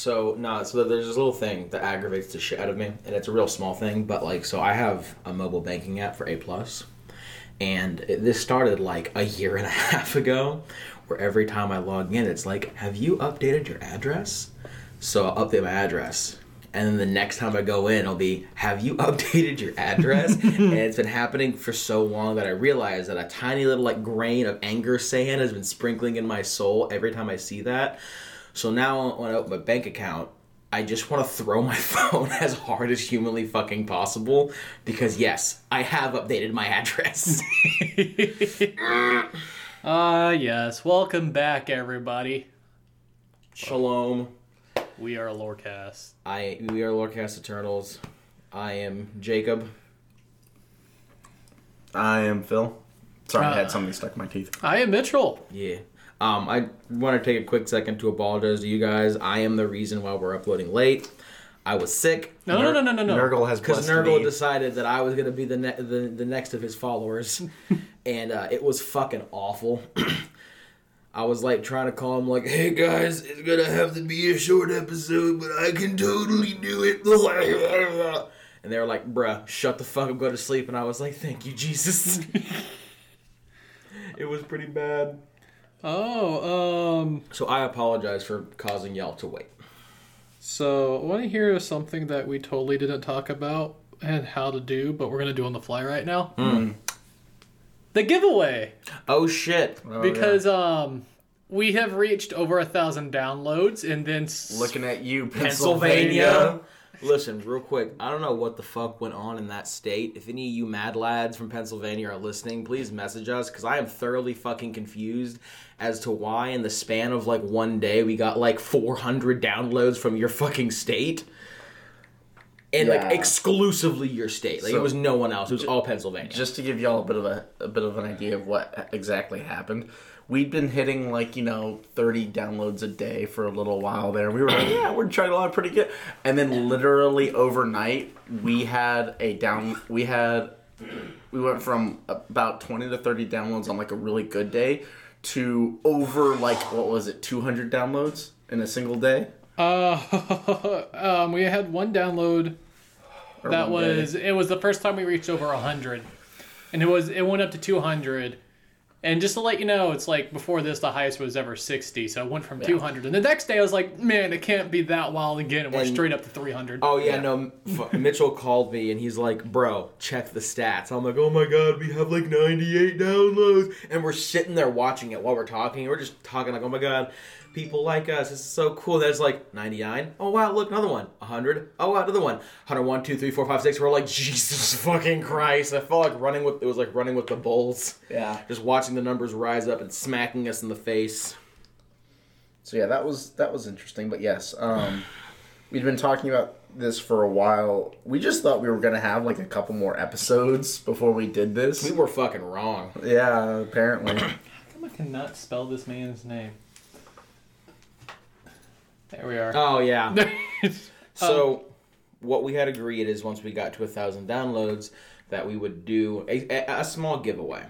So no, so there's this little thing that aggravates the shit out of me, and it's a real small thing, but like, so I have a mobile banking app for A Plus, and it, this started like a year and a half ago, where every time I log in, it's like, "Have you updated your address?" So I'll update my address, and then the next time I go in, it'll be, "Have you updated your address?" and it's been happening for so long that I realize that a tiny little like grain of anger sand has been sprinkling in my soul every time I see that. So now when I open my bank account, I just want to throw my phone as hard as humanly fucking possible because yes, I have updated my address. Ah, yes. Welcome back, everybody. Shalom. We are Lorecast. I we are Lorecast Eternals. I am Jacob. I am Phil. Sorry, I Uh, had something stuck in my teeth. I am Mitchell. Yeah. Um, I want to take a quick second to apologize to you guys. I am the reason why we're uploading late. I was sick. No, no, no, no, no, no. Nurgle has Because blessed Nurgle me. decided that I was gonna be the, ne- the the next of his followers, and uh, it was fucking awful. I was like trying to call him like, "Hey guys, it's gonna have to be a short episode, but I can totally do it." And they were like, "Bruh, shut the fuck up, go to sleep." And I was like, "Thank you, Jesus." it was pretty bad. Oh, um, So I apologize for causing y'all to wait. so I want to hear something that we totally didn't talk about and how to do, but we're going to do on the fly right now. The giveaway. Oh shit! Oh, because, um, we have reached over a thousand downloads and then. s- looking at you, Pennsylvania. Pennsylvania. Listen, real quick. I don't know what the fuck went on in that state. If any of you mad lads from Pennsylvania are listening, please message us because I am thoroughly fucking confused as to why, in the span of like one day, we got like 400 downloads from your fucking state. And Yeah. like exclusively your state. Like it was no one else. It was all Pennsylvania. Just to give y'all a bit of a, a bit of an idea of what exactly happened, we'd been hitting like you know 30 downloads a day for a little while there. We were like, yeah, we're trying along pretty good, and then literally overnight we had a down. We had we went from about 20 to 30 downloads on like a really good day to over like what was it 200 downloads in a single day. Uh, um, we had one download Or that one day. was it was the first time we reached over 100 and it was it went up to 200 and just to let you know it's like before this the highest was ever 60 so it went from 200 and the next day i was like man it can't be that wild again and we're And- straight up to 300 Oh yeah, Yeah. no. Mitchell called me and he's like, "Bro, check the stats." I'm like, "Oh my god, we have like 98 downloads," and we're sitting there watching it while we're talking. We're just talking like, "Oh my god, people like us. This is so cool." That's like 99. Oh wow, look another one. 100. Oh wow, another one. 101, 2, 3, 4, 5, 6. We're like, Jesus fucking Christ! I felt like running with. It was like running with the bulls. Yeah. Just watching the numbers rise up and smacking us in the face. So yeah, that was that was interesting. But yes, um, we'd been talking about this for a while. We just thought we were gonna have like a couple more episodes before we did this. We were fucking wrong. yeah, apparently. i cannot spell this man's name there we are Oh yeah. So, what we had agreed is once we got to a thousand downloads, that we would do a, a, a small giveaway.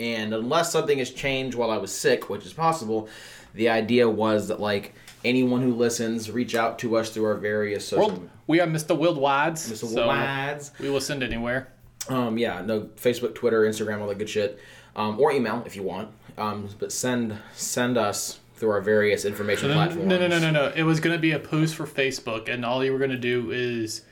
And unless something has changed while I was sick, which is possible, the idea was that like anyone who listens, reach out to us through our various social. World, we are mr worldwides Mr. so we will send anywhere Um, yeah, no, Facebook, Twitter, Instagram, all that good shit, um, or email if you want. Um, but send send us through our various information no, platforms. no no no no no it was going to be a post for facebook and all you were going to do is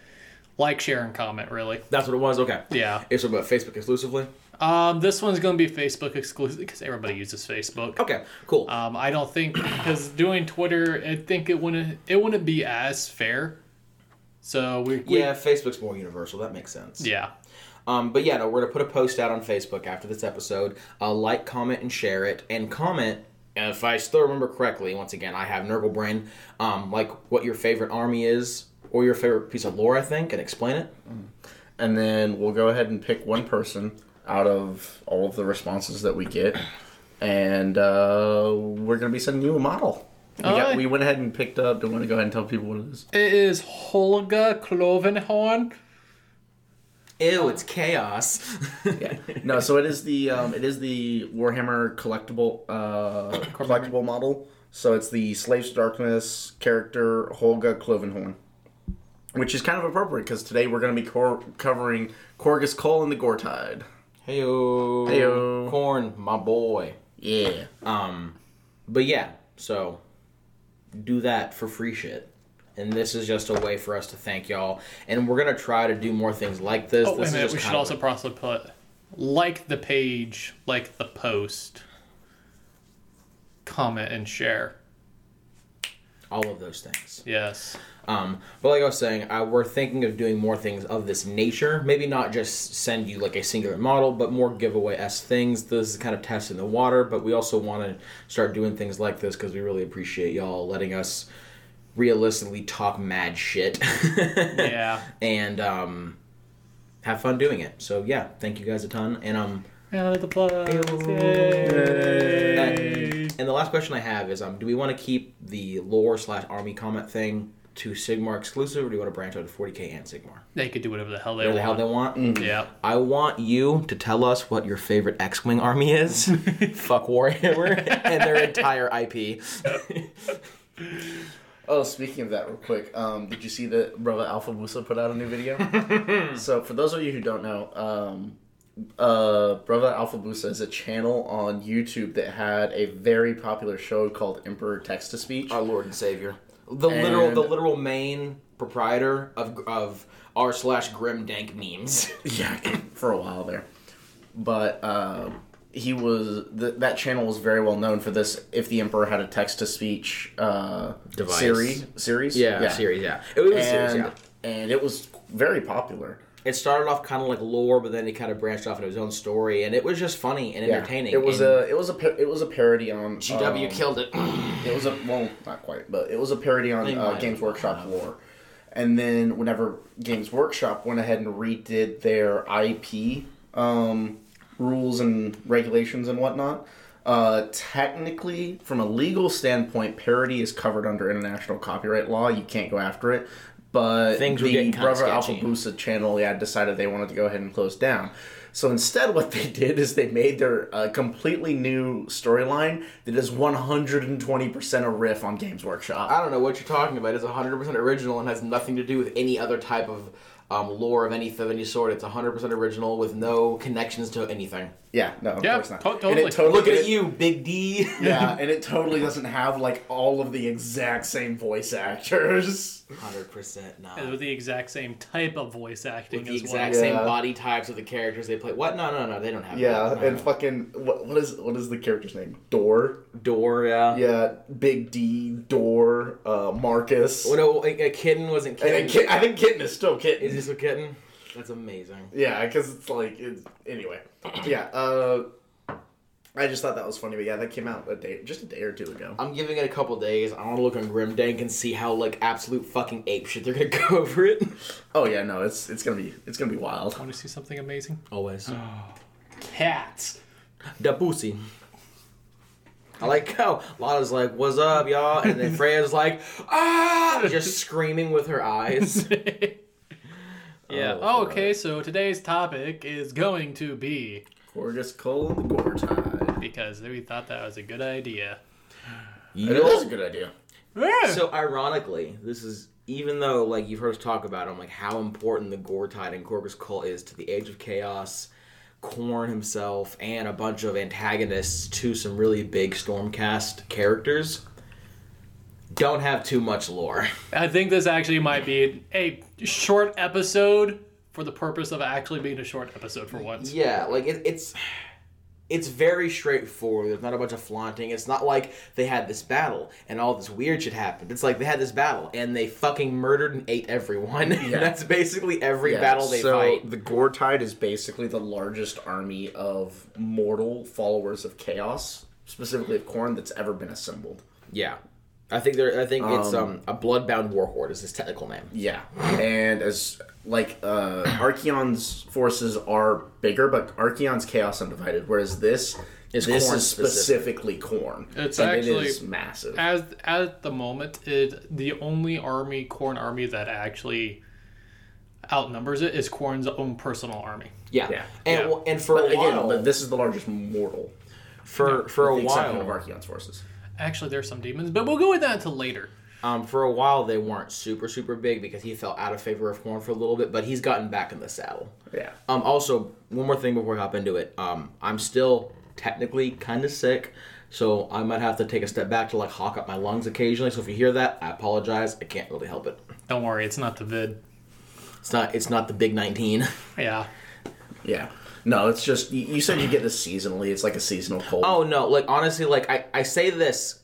like share and comment really That's what it was. Okay. yeah It's about Facebook exclusively. Um, this one's going to be Facebook exclusive because everybody uses Facebook. Okay, cool. Um, I don't think because doing Twitter, I think it wouldn't it wouldn't be as fair. So we, we yeah, Facebook's more universal. That makes sense. yeah Um, but yeah, no, we're gonna put a post out on Facebook after this episode. Uh, like, comment, and share it. And comment if I still remember correctly. Once again, I have Nurgle brain. Um, like what your favorite army is, or your favorite piece of lore, I think, and explain it. and then we'll go ahead and pick one person out of all of the responses that we get, and uh, we're gonna be sending you a model. We, got, Alright. we went ahead and picked up. Do you want to go ahead and tell people what it is? it is Holga Clovenhorn. Ew, it's chaos. Yeah. No, so it is the um, it is the Warhammer collectible uh, collectible model. So it's the Slaves to Darkness character Holga Clovenhorn, which is kind of appropriate because today we're going to be cor- covering Korghos Khul and the Goretide. Heyo. Heyo. Khorne, my boy. Yeah. Um, but yeah, so do that for free shit. And this is just a way for us to thank y'all. And we're gonna try to do more things like this. Oh, this wait a minute. We should also probably put like the page, like the post, comment and share. all of those things. Yes. Um, but like I was saying, I, we're thinking of doing more things of this nature. Maybe not just send you like a singular model, but more giveaway s things. This is kind of testing the water, but we also want to start doing things like this because we really appreciate y'all letting us realistically talk mad shit. Yeah. and um, have fun doing it. So yeah, thank you guys a ton. And um, Round of applause. and, Yay. and the last question I have is um, do we want to keep the lore slash army comment thing to Sigmar exclusive, or do you want to branch out to 40k and Sigmar? They could do whatever the hell they Whatever the hell want. they want. Yeah. I want you to tell us what your favorite X-wing army is. Fuck Warhammer and their entire IP. Oh, speaking of that, real quick, um, did you see that Brother Alfabusa put out a new video? so, for those of you who don't know, um, uh, Brother Alfabusa is a channel on YouTube that had a very popular show called Emperor Text to Speech. Our Lord and Savior, the literal, the literal main proprietor of of r slash grim dank memes. yeah, for a while there. But uh, he was th- that channel was very well known for this. If the Emperor had a text to speech uh, Device. series, series, yeah, series. Yeah, it was a series. and Yeah. and it was very popular. It started off kind of like lore, but then it kind of branched off into his own story, and it was just funny and Yeah. entertaining. It was and a it was a it was a parody on GW um, killed it. It was a well, not quite, but it was a parody on uh, might Games have. Workshop lore. And then whenever Games Workshop went ahead and redid their IP um, rules and regulations and whatnot, uh, technically, from a legal standpoint, parody is covered under international copyright law. You can't go after it. But Things the getting kinda Brother Alpha sketchy. Busa channel, yeah, decided they wanted to go ahead and close down. So instead, what they did is they made their uh, completely new storyline that is 120% a riff on Games Workshop. I don't know what you're talking about. It's 100% original and has nothing to do with any other type of um, lore of any of any sort. It's 100% original with no connections to anything. Yeah, no, of Yeah, course not. to- And totally. it totally Look at it- you, Big D. Yeah, and it totally doesn't have like all of the exact same voice actors. 100% not. And with the exact same type of voice acting With the as exact well. same Yeah. body types of the characters they play. What? No, no, no. They don't have Yeah, that. No, and no. fucking what, what is what is the character's name? Door. Door, yeah. Yeah, Big D, Door, uh, Marcus. Oh, no, a, a kitten wasn't and kitten. then Kit, I think Kitten is still Kitten. Is a kitten? That's amazing. Yeah, because it's like it's anyway. Yeah, uh, I just thought that was funny, but yeah, that came out a day, just a day or two ago. I'm giving it a couple days. I want to look on Grimdank and see how like absolute fucking ape shit they're gonna go over it. Oh yeah, no, it's it's gonna be it's gonna be wild. Want to see something amazing? Always. Cats. Da pussy. I like how Lana's like, "What's up, y'all?" and then Freya's like, "Ah!" just screaming with her eyes. Yeah. Oh, Oh, okay, so today's topic is going to be Korghos Khul and the Goretide. because we thought that was a good idea. It was a good idea. So ironically, this is even though like you've heard us talk about him, like how important the Goretide and Corvus Cult is to the Age of Chaos, Khorne himself, and a bunch of antagonists to some really big Stormcast characters. Don't have too much lore. I think this actually might be a short episode for the purpose of actually being a short episode for once. Yeah, like it, it's it's very straightforward. There's not a bunch of flaunting. It's not like they had this battle and all this weird shit happened. It's like they had this battle and they fucking murdered and ate everyone. Yeah. That's basically every battle they so fight. the Goretide is basically the largest army of mortal followers of chaos, specifically of Khorne, that's ever been assembled. Yeah, I think they're. I think it's Um, um a bloodbound warhorde is his technical name. Yeah, and as like uh, Archaon's forces are bigger, but Archaon's Chaos Undivided, whereas this Is this Khorne is specifically Khorne. It's and actually- it is massive. As at the moment, it the only army, Khorne army that actually outnumbers it is Khorne's own personal army. Yeah, Yeah. and Yeah. and for But a again, while, but this is the largest mortal. for for a the exception while, of Archaon's forces. Actually, there's some demons, but we'll go with that until later. Um, for a while, they weren't super super big because he fell out of favor of Khorne for a little bit, but he's gotten back in the saddle. Yeah. Um, also, one more thing before we hop into it. Um, I'm still technically kind of sick, so I might have to take a step back to like hawk up my lungs occasionally. So if you hear that, I apologize. I can't really help it. Don't worry, it's not the vid. It's not. It's not the big 19. Yeah. Yeah. No, it's just you, said you get this seasonally. It's like a seasonal cold. Oh no! Like honestly, like I, I say this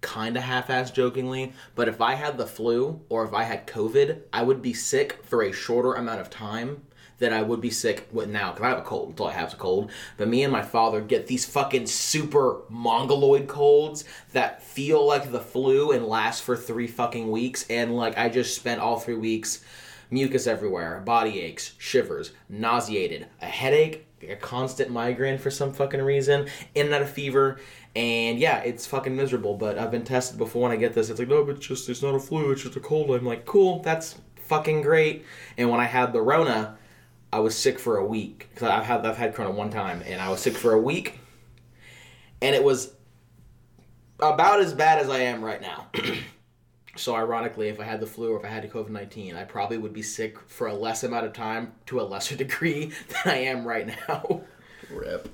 kind of half-ass jokingly, but if I had the flu or if I had COVID, I would be sick for a shorter amount of time than I would be sick with now because I have a cold. Until I have a cold, but me and my father get these fucking super mongoloid colds that feel like the flu and last for three fucking weeks, and like I just spent all three weeks mucus everywhere, body aches, shivers, nauseated, a headache, a constant migraine for some fucking reason, in and out of fever, and yeah, it's fucking miserable. But I've been tested before when I get this. It's like, no, but it's just it's not a flu, it's just a cold. I'm like, cool, that's fucking great. And when I had the Rona, I was sick for a week because I've had I've had Corona one time, and I was sick for a week, and it was about as bad as I am right now. So ironically, if I had the flu or if I had COVID nineteen, I probably would be sick for a less amount of time to a lesser degree than I am right now. Rip.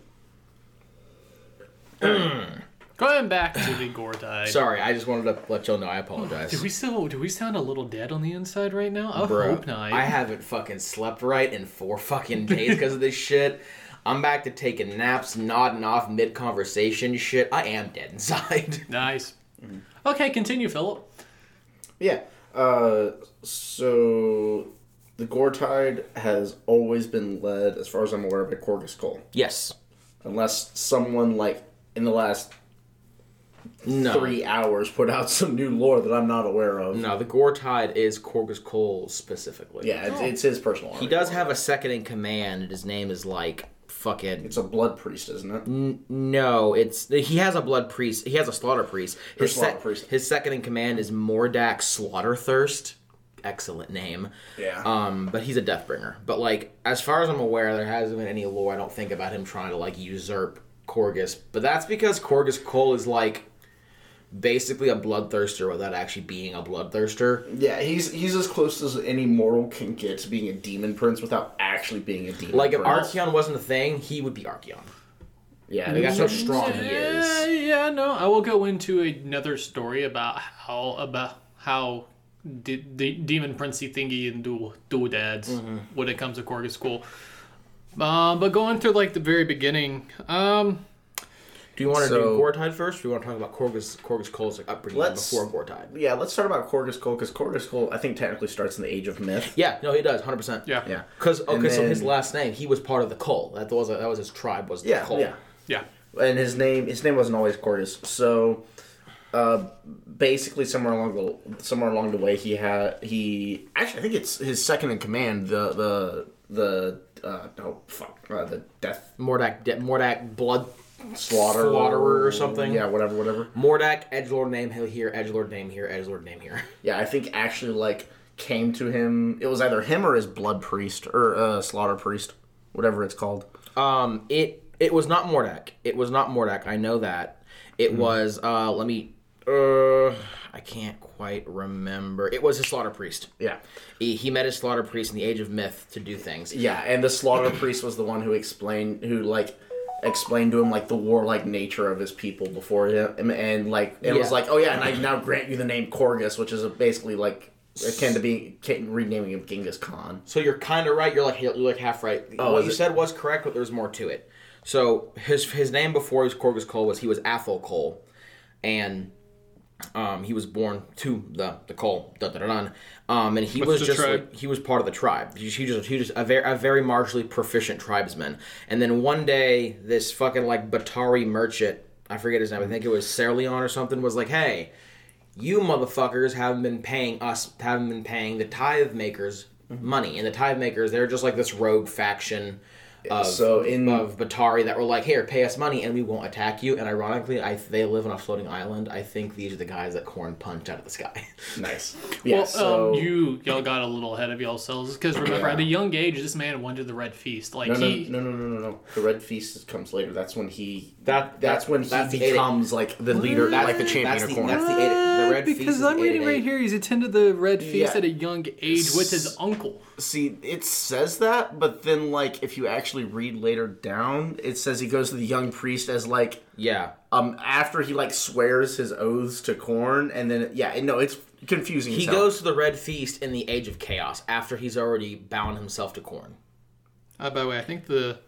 Going back to the Goretide. Sorry, I just wanted to let y'all know I apologize. Do we still do we sound a little dead on the inside right now? I Bro, hope not. I haven't fucking slept right in four fucking days because of this shit. I'm back to taking naps, nodding off mid conversation shit. I am dead inside. Nice. Okay, continue, Philip. Yeah. Uh, so the Goretide has always been led, as far as I'm aware, by Korghos Khul. yes. Unless someone like in the last No. three hours put out some new lore that I'm not aware of. No, the Goretide is Korghos Khul specifically. Yeah, it's, it's his personal. He does have a second in command, and his name is like fucking It's a blood priest, isn't it? N- no, it's he has a blood priest. He has a slaughter priest. His slaughter sec- priest. His second in command is Mordak Slaughterthirst. Excellent name. Yeah. Um, but he's a Deathbringer. But like, as far as I'm aware, there hasn't been any lore. I don't think about him trying to like usurp Korghos. But that's because Korghos Khul is like basically a bloodthirster without actually being a bloodthirster. Yeah, he's he's as close as any mortal can get to being a demon prince without actually being a demon. Like if prince. Archaon wasn't a thing, he would be Archaon. yeah, Like, that's how strong he Yeah, is. yeah, no. I will go into another story about how about how the de- demon princey thingy and dual dual dads Mm-hmm. when it comes to Korghos Khul. Uh, but going through like the very beginning, um, Do you want to So- do Goretide first? Or do you want to talk about Korghos Korghos Khul's like upbringing Let's- before Goretide? yeah. Let's start about Korghos Khul because Korghos Khul, I think, technically starts in the Age of Myth. Yeah, no, he does, hundred percent. yeah, Yeah, Because okay, And so his last name, he was part of the Cole. That was that was his tribe. Was the yeah, Cole. yeah. yeah. and his name his name wasn't always Korghos. So uh, basically somewhere along the somewhere along the way he had he actually I think it's his second in command the the the uh, oh fuck uh, the death Mordak, De- Mordak, blood slaughter Slaughterer or something? yeah whatever whatever Mordak, Edgelord name here, Edgelord name here, Edgelord name here. yeah I think actually like came to him it was either him or his blood priest or uh, slaughter priest whatever it's called Um, it it was not Mordak. It was not Mordak. I know that. It Hmm. was. Uh, let me. Uh, I can't quite remember. It was his slaughter priest. yeah He, he met his slaughter priest in the Age of Myth to do things. Yeah, and the slaughter priest was the one who explained, who like explained to him like the warlike nature of his people before him, and like it was like, oh yeah, and I now grant you the name Korghos, which is basically like akin to being renaming him Genghis Khan. So you're kind of right. You're like you're like half right. Oh, what you it? said was correct, but there's more to it. So his his name before he was Korghos Khul was he was Athol Cole, and um, he was born to the the Cole. Da, da, da, da. Um, and he What's was just like, he was part of the tribe. He, he just he just a very a very martially proficient tribesman. And then one day this fucking like Batari merchant, I forget his name. I think it was Serleon or something, was like, hey. You motherfuckers haven't been paying us, haven't been paying the tithe makers money, and the tithe makers, they're just like this rogue faction of So in- of Batari that were like, "Here, pay us money, and we won't attack you." And ironically, I they live on a floating island. I think these are the guys that Khorne punched out of the sky. Nice. Yeah. well, so um, you y'all got a little ahead of yourselves because remember, at a young age, this man went to the Red Feast. Like no, no, he, no, no, no, no, no. The Red Feast comes later. That's when he. That- that's that- when he that's eight- becomes like the leader, That's- like the champion that's of the- Khorne. that's the eight- the Red Feast because I'm the reading right here, he's attended the Red Feast Yeah. at a young age with his uncle. See, it says that, but then like if you actually read later down, it says he goes to the young priest as like yeah, um after he like swears his oaths to Khorne, and then yeah, no, it's confusing. he as goes to the Red Feast in the Age of Chaos after he's already bound himself to Khorne. Uh, by the way, I think the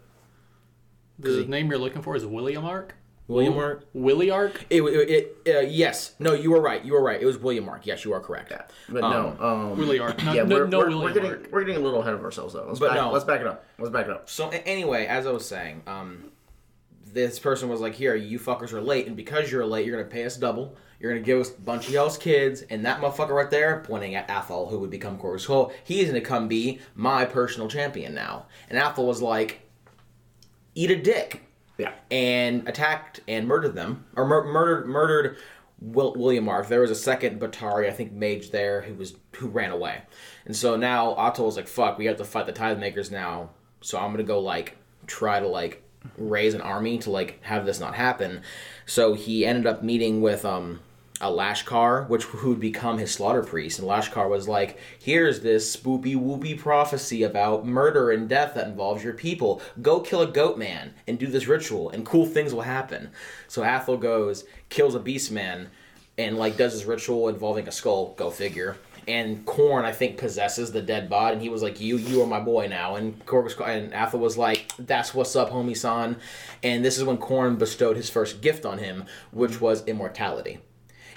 the name you're looking for is William Ark. William Mark. Willie Ark. It, it, it uh, yes, no, you were right. You were right. It was William Mark. Yes, you are correct. Yeah, but no, um, Willie Ark. No, yeah, no, we're, no we're, William we're getting Ark. we're getting a little ahead of ourselves though. Let's But back, no. let's back it up. Let's back it up. So anyway, as I was saying, um, this person was like, "Here, you fuckers are late, and because you're late, you're gonna pay us double. You're gonna give us a bunch of y'all's kids, and that motherfucker right there, pointing at Athol, who would become Corvus Cole, he's gonna come be my personal champion now." And Athol was like, "Eat a dick." Yeah, and attacked and murdered them, or mur- murdered murdered Will- William Mark. There was a second Batari, I think, mage there who was who ran away, and so now Otto was like, "Fuck, we have to fight the Tithe Makers now." So I'm gonna go like try to like raise an army to like have this not happen. So he ended up meeting with um a Lashkar, which would become his slaughter priest, and Lashkar was like, "Here's this spoopy whoopy prophecy about murder and death that involves your people. Go kill a goat man and do this ritual, and cool things will happen." So Athel goes, kills a beast man, and like does this ritual involving a skull. Go figure. And Khorne, I think, possesses the dead bod, and he was like, "You, you are my boy now." And Korg and Athel was like, "That's what's up, homie son." And this is when Khorne bestowed his first gift on him, which was immortality.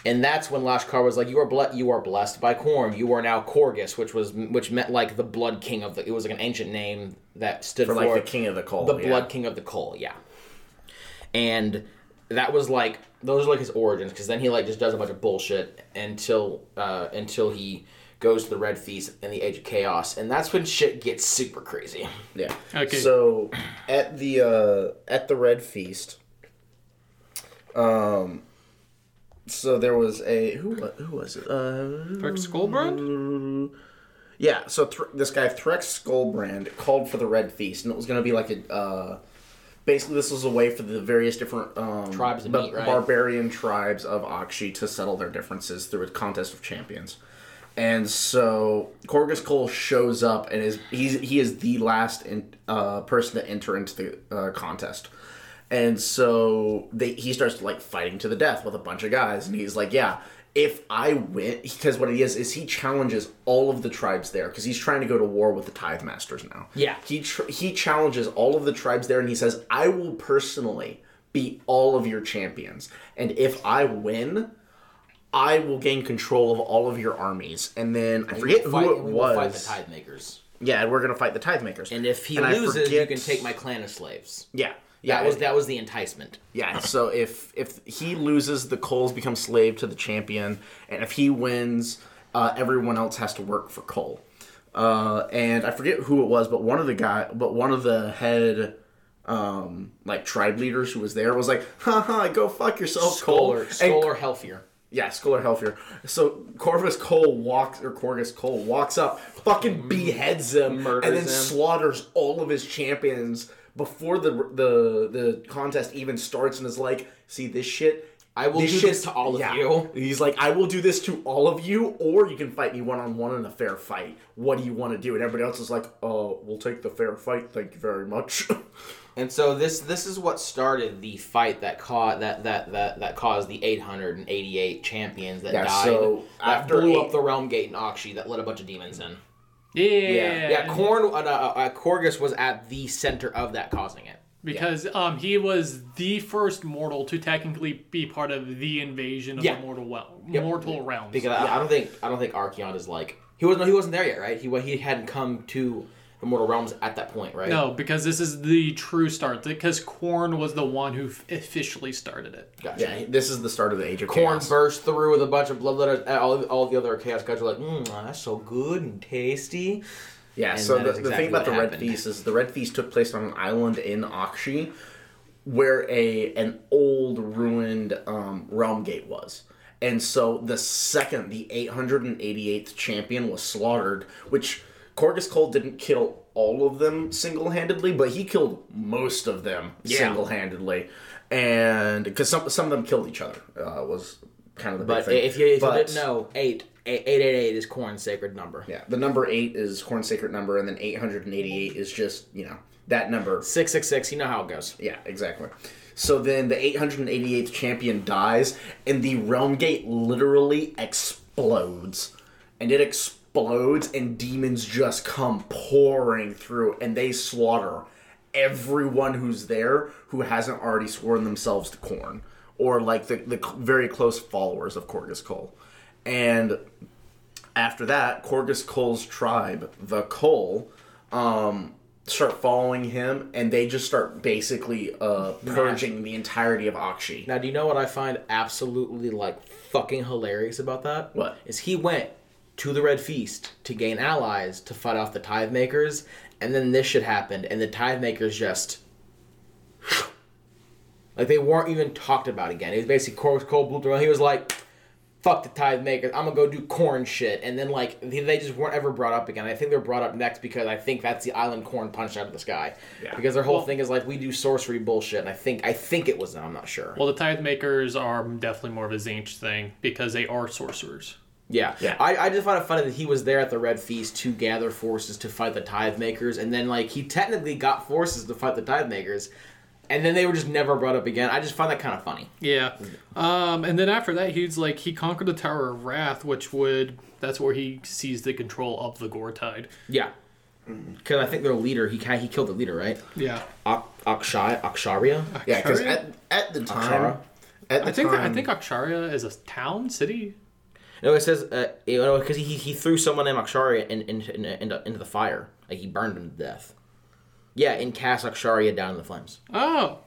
And that's when Lashkar was like, "You are ble- you are blessed by Khorne. You are now Korghos," which was which meant like the Blood King of the. It was like an ancient name that stood for for, like the king of the coal. the yeah. Blood King of the Coal. Yeah. And that was like those are like his origins because then he like just does a bunch of bullshit until uh, until he goes to the Red Feast in the Age of Chaos, and that's when shit gets super crazy. Yeah. Okay. So at the uh, at the Red Feast, um, so there was a who who was it? Uh, Skullbrand? yeah. So Thr this guy Threx Skullbrand called for the Red Feast, and it was going to be like a. Uh, Basically, this was a way for the various different um, Tribes ba- right? barbarian tribes of Aqshy to settle their differences through a contest of champions. And so Korghos Khul shows up and is he's he is the last in, uh, person to enter into the uh, contest. And so they he starts like fighting to the death with a bunch of guys, and he's like, "Yeah, if I win," because what he is is he challenges all of the tribes there because he's trying to go to war with the Tithe Masters now. Yeah. he tr- he challenges all of the tribes there, and he says, "I will personally beat all of your champions, and if I win." I will gain control of all of your armies, and then I forget who Fight- it we will fight the was. Tithe Makers, Yeah, we're gonna fight the Tithe Makers. and if he And loses, you can take my clan of slaves. Yeah, yeah. That was that was the enticement. Yeah, so if if he loses, the Coles become slave to the champion, and if he wins, uh, everyone else has to work for Cole. Uh, and I forget who it was, but one of the guy, but one of the head, um, like tribe leaders who was there was like, "Haha, go fuck yourself, Cole." Or, And- skull or healthier. yeah, Skull or Healthier. So Corvus Cole walks, or Korghos Khul walks up, fucking beheads him, Murders and then him. slaughters all of his champions before the the the contest even starts, and is like, "See this shit." I will do this to all of you." He's like, I will do this to all of you, or you can fight me one on one in a fair fight. What do you want to do? And everybody else is like, Oh, we'll take the fair fight. Thank you very much. And so this this is what started the fight that caused that that that that caused the 888 champions that Yeah, died. so that after blew eight- up the realm gate in Aqshy that let a bunch of demons in. Yeah. Yeah, Khorne uh, uh, uh, Korghos was at the center of that, causing it. Because um, he was the first mortal to technically be part of the invasion of Yeah. the mortal well, mortal realms. Because I, I don't think I don't think Archaon is like he wasn't he wasn't there yet, right? He he hadn't come to the mortal realms at that point, right? no, because this is the true start. Because Khorne was the one who f- officially started it. Gotcha. yeah, this is the start of the Age of Khorne Chaos. burst through with a bunch of blood letters. All, all the other chaos guys are like, mm, that's so good and tasty. Yeah, And so the, is the thing about what the Red. Feast is the Red Feast took place on an island in Aqshy where a an old ruined um, realm gate was. And so the second the 888th champion was slaughtered, which Korghos Khul didn't kill all of them single-handedly, but he killed most of them Yeah. single-handedly. And because some some of them killed each other uh, was kind of the big But thing. if you, if But- you didn't know, eight, eight, eight, eight, eight is Khorne's sacred number. Yeah, the number eight is Khorne's sacred number, and then 888 is just, you know, that number. Six, six, six. You know how it goes. Yeah, exactly. So then the 888th champion dies, and the realm gate literally explodes. And it explodes, and demons just come pouring through, and they slaughter everyone who's there who hasn't already sworn themselves to Khorne, or like the, the very close followers of Korghos Khul. And after that, Korghos Khul's tribe, the Cole, um, start following him, and they just start basically uh, purging the entirety of Aqshy. Now, do you know what I find absolutely like fucking hilarious about that? What? Is he went to the Red Feast to gain allies to fight off the Tithe Makers, and then this shit happened, and the Tithe Makers just. Like, they weren't even talked about again. It was basically Corvus Cole blew through. He was like, fuck the Tithe Makers, I'm gonna go do Khorne shit. And then, like, they, they just weren't ever brought up again. I think they're brought up next because I think that's the island Khorne punched out of the sky. Yeah. Because their whole Well- thing is like, we do sorcery bullshit, and I think I think it was them, I'm not sure. Well, the tithe makers are definitely more of a Tzeentch thing because they are sorcerers. Yeah, Yeah. I, I just find it funny that he was there at the Red Feast to gather forces to fight the Tithe Makers, and then like he technically got forces to fight the Tithe Makers, and then they were just never brought up again. I just find that kind of funny. Yeah. Um, and then after that, he's like he conquered the Tower of Wrath, which would that's where he seized the control of the Goretide. Yeah, because I think their leader he ca- he killed the leader, right? Yeah. Ak- Akshay Aksharia. Yeah, because at, at the time, Akshara? at the I think time, I think Aksharia is a town, city. No, it says uh, you know because he, he threw someone named Aksharia in, in, in, into, into the fire, like he burned him to death. Yeah, and cast Aksharia down in the flames. Oh.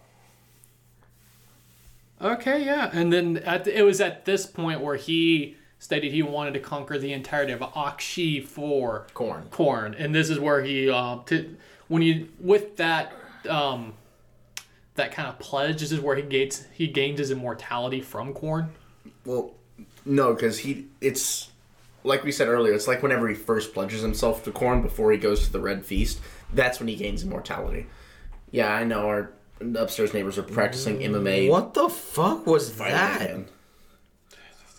Okay, yeah. And then at it was at this point where he stated he wanted to conquer the entirety of Aqshy for Khorne. Khorne, and this is where he um to, when you with that um that kind of pledge this is where he gains he gains his immortality from Khorne. well, no, because he it's like we said earlier. It's like whenever he first pledges himself to Khorne before he goes to the Red Feast. That's when he gains immortality. Yeah, I know. Our upstairs neighbors are practicing MMA. What the fuck was fighting that? again.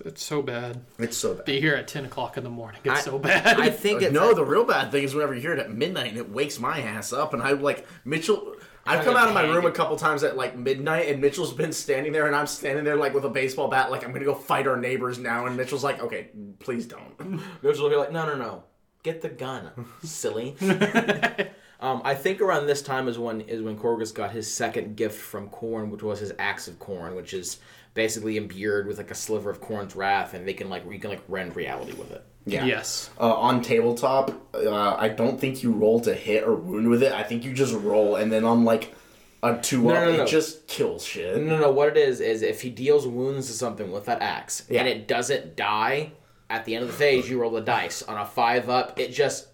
It's so bad. It's so bad. Be here at ten o'clock in the morning. It's I- so bad. I think uh, it's no, the real bad thing is whenever you hear it at midnight and it wakes my ass up, and I like Mitchell. I've come out of my room a couple times at like midnight, and Mitchell's been standing there, and I'm standing there like with a baseball bat, like I'm gonna go fight our neighbors now. And Mitchell's like, "Okay, please don't." Mitchell will be like, no, no, no, get the gun, silly. um, I think around this time is when is when Korghos got his second gift from Khorne, which was his axe of Khorne, which is basically imbued with like a sliver of Khorne's wrath, and they can like you can like rend reality with it. Yeah. Yes. Uh, on tabletop, uh, I don't think you roll to hit or wound with it. I think you just roll, and then on like a two No, up, no, no. it just kills shit. No, no, what it is is if he deals wounds to something with that axe Yeah. and it doesn't die at the end of the phase, you roll the dice on a five up. It just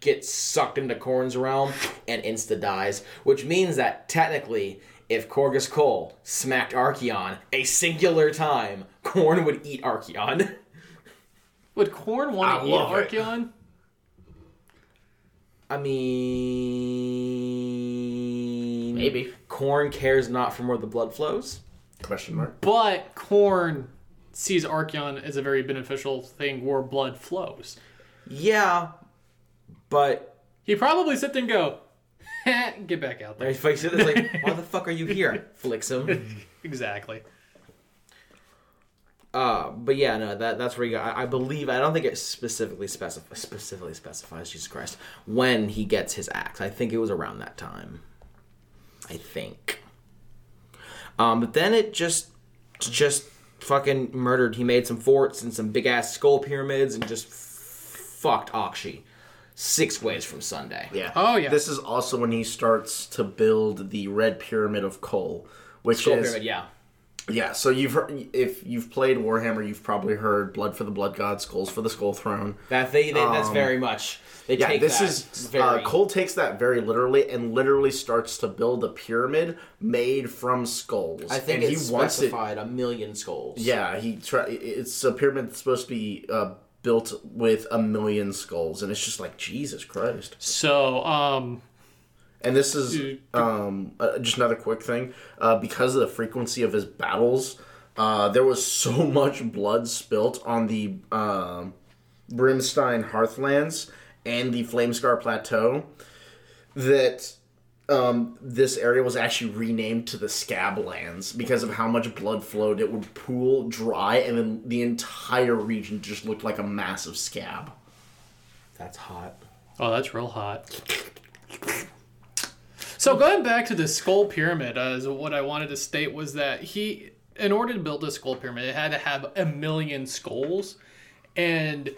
gets sucked into Khorne's realm and insta dies, which means that technically, if Korghos Khul smacked Archaon a singular time, Khorne would eat Archaon. Would Khorne want to eat love it. Archaon? I mean, Maybe. Khorne cares not from where the blood flows. Question mark. But Khorne sees Archaon as a very beneficial thing where blood flows. Yeah, but He probably sit there and go, get back out there. If I sit there, like, why the fuck are you here? Flicks him. Exactly. Uh, but yeah, no, that that's where you go. I, I believe I don't think it specifically specif- specifically specifies Jesus Christ when he gets his axe. I think it was around that time. I think. Um, but then it just just fucking murdered. He made some forts and some big ass skull pyramids and just f- fucked Aqshy six ways from Sunday. Yeah. Oh, yeah. This is also when he starts to build the Red Pyramid of Coal, which Skull is pyramid, yeah. Yeah, so you've heard, if you've played Warhammer, you've probably heard "Blood for the Blood God, Skulls for the Skull Throne." That they, they that's Um, very much. They Yeah, take this that is very. uh, Cole takes that very literally and literally starts to build a pyramid made from skulls. I think and it's he wants it. specified a million skulls. Yeah, he try. It's a pyramid that's supposed to be uh, built with a million skulls, and it's just like Jesus Christ. So, um, And this is um, uh, just another quick thing. Uh, because of the frequency of his battles, uh, there was so much blood spilt on the um Brimstein Hearthlands and the Flamescar Plateau that um, this area was actually renamed to the Scablands because of how much blood flowed. It would pool dry, and then the entire region just looked like a massive scab. That's hot. oh, that's real hot. So going back to the skull pyramid, as what I wanted to state was that he, in order to build a skull pyramid, it had to have a million skulls, and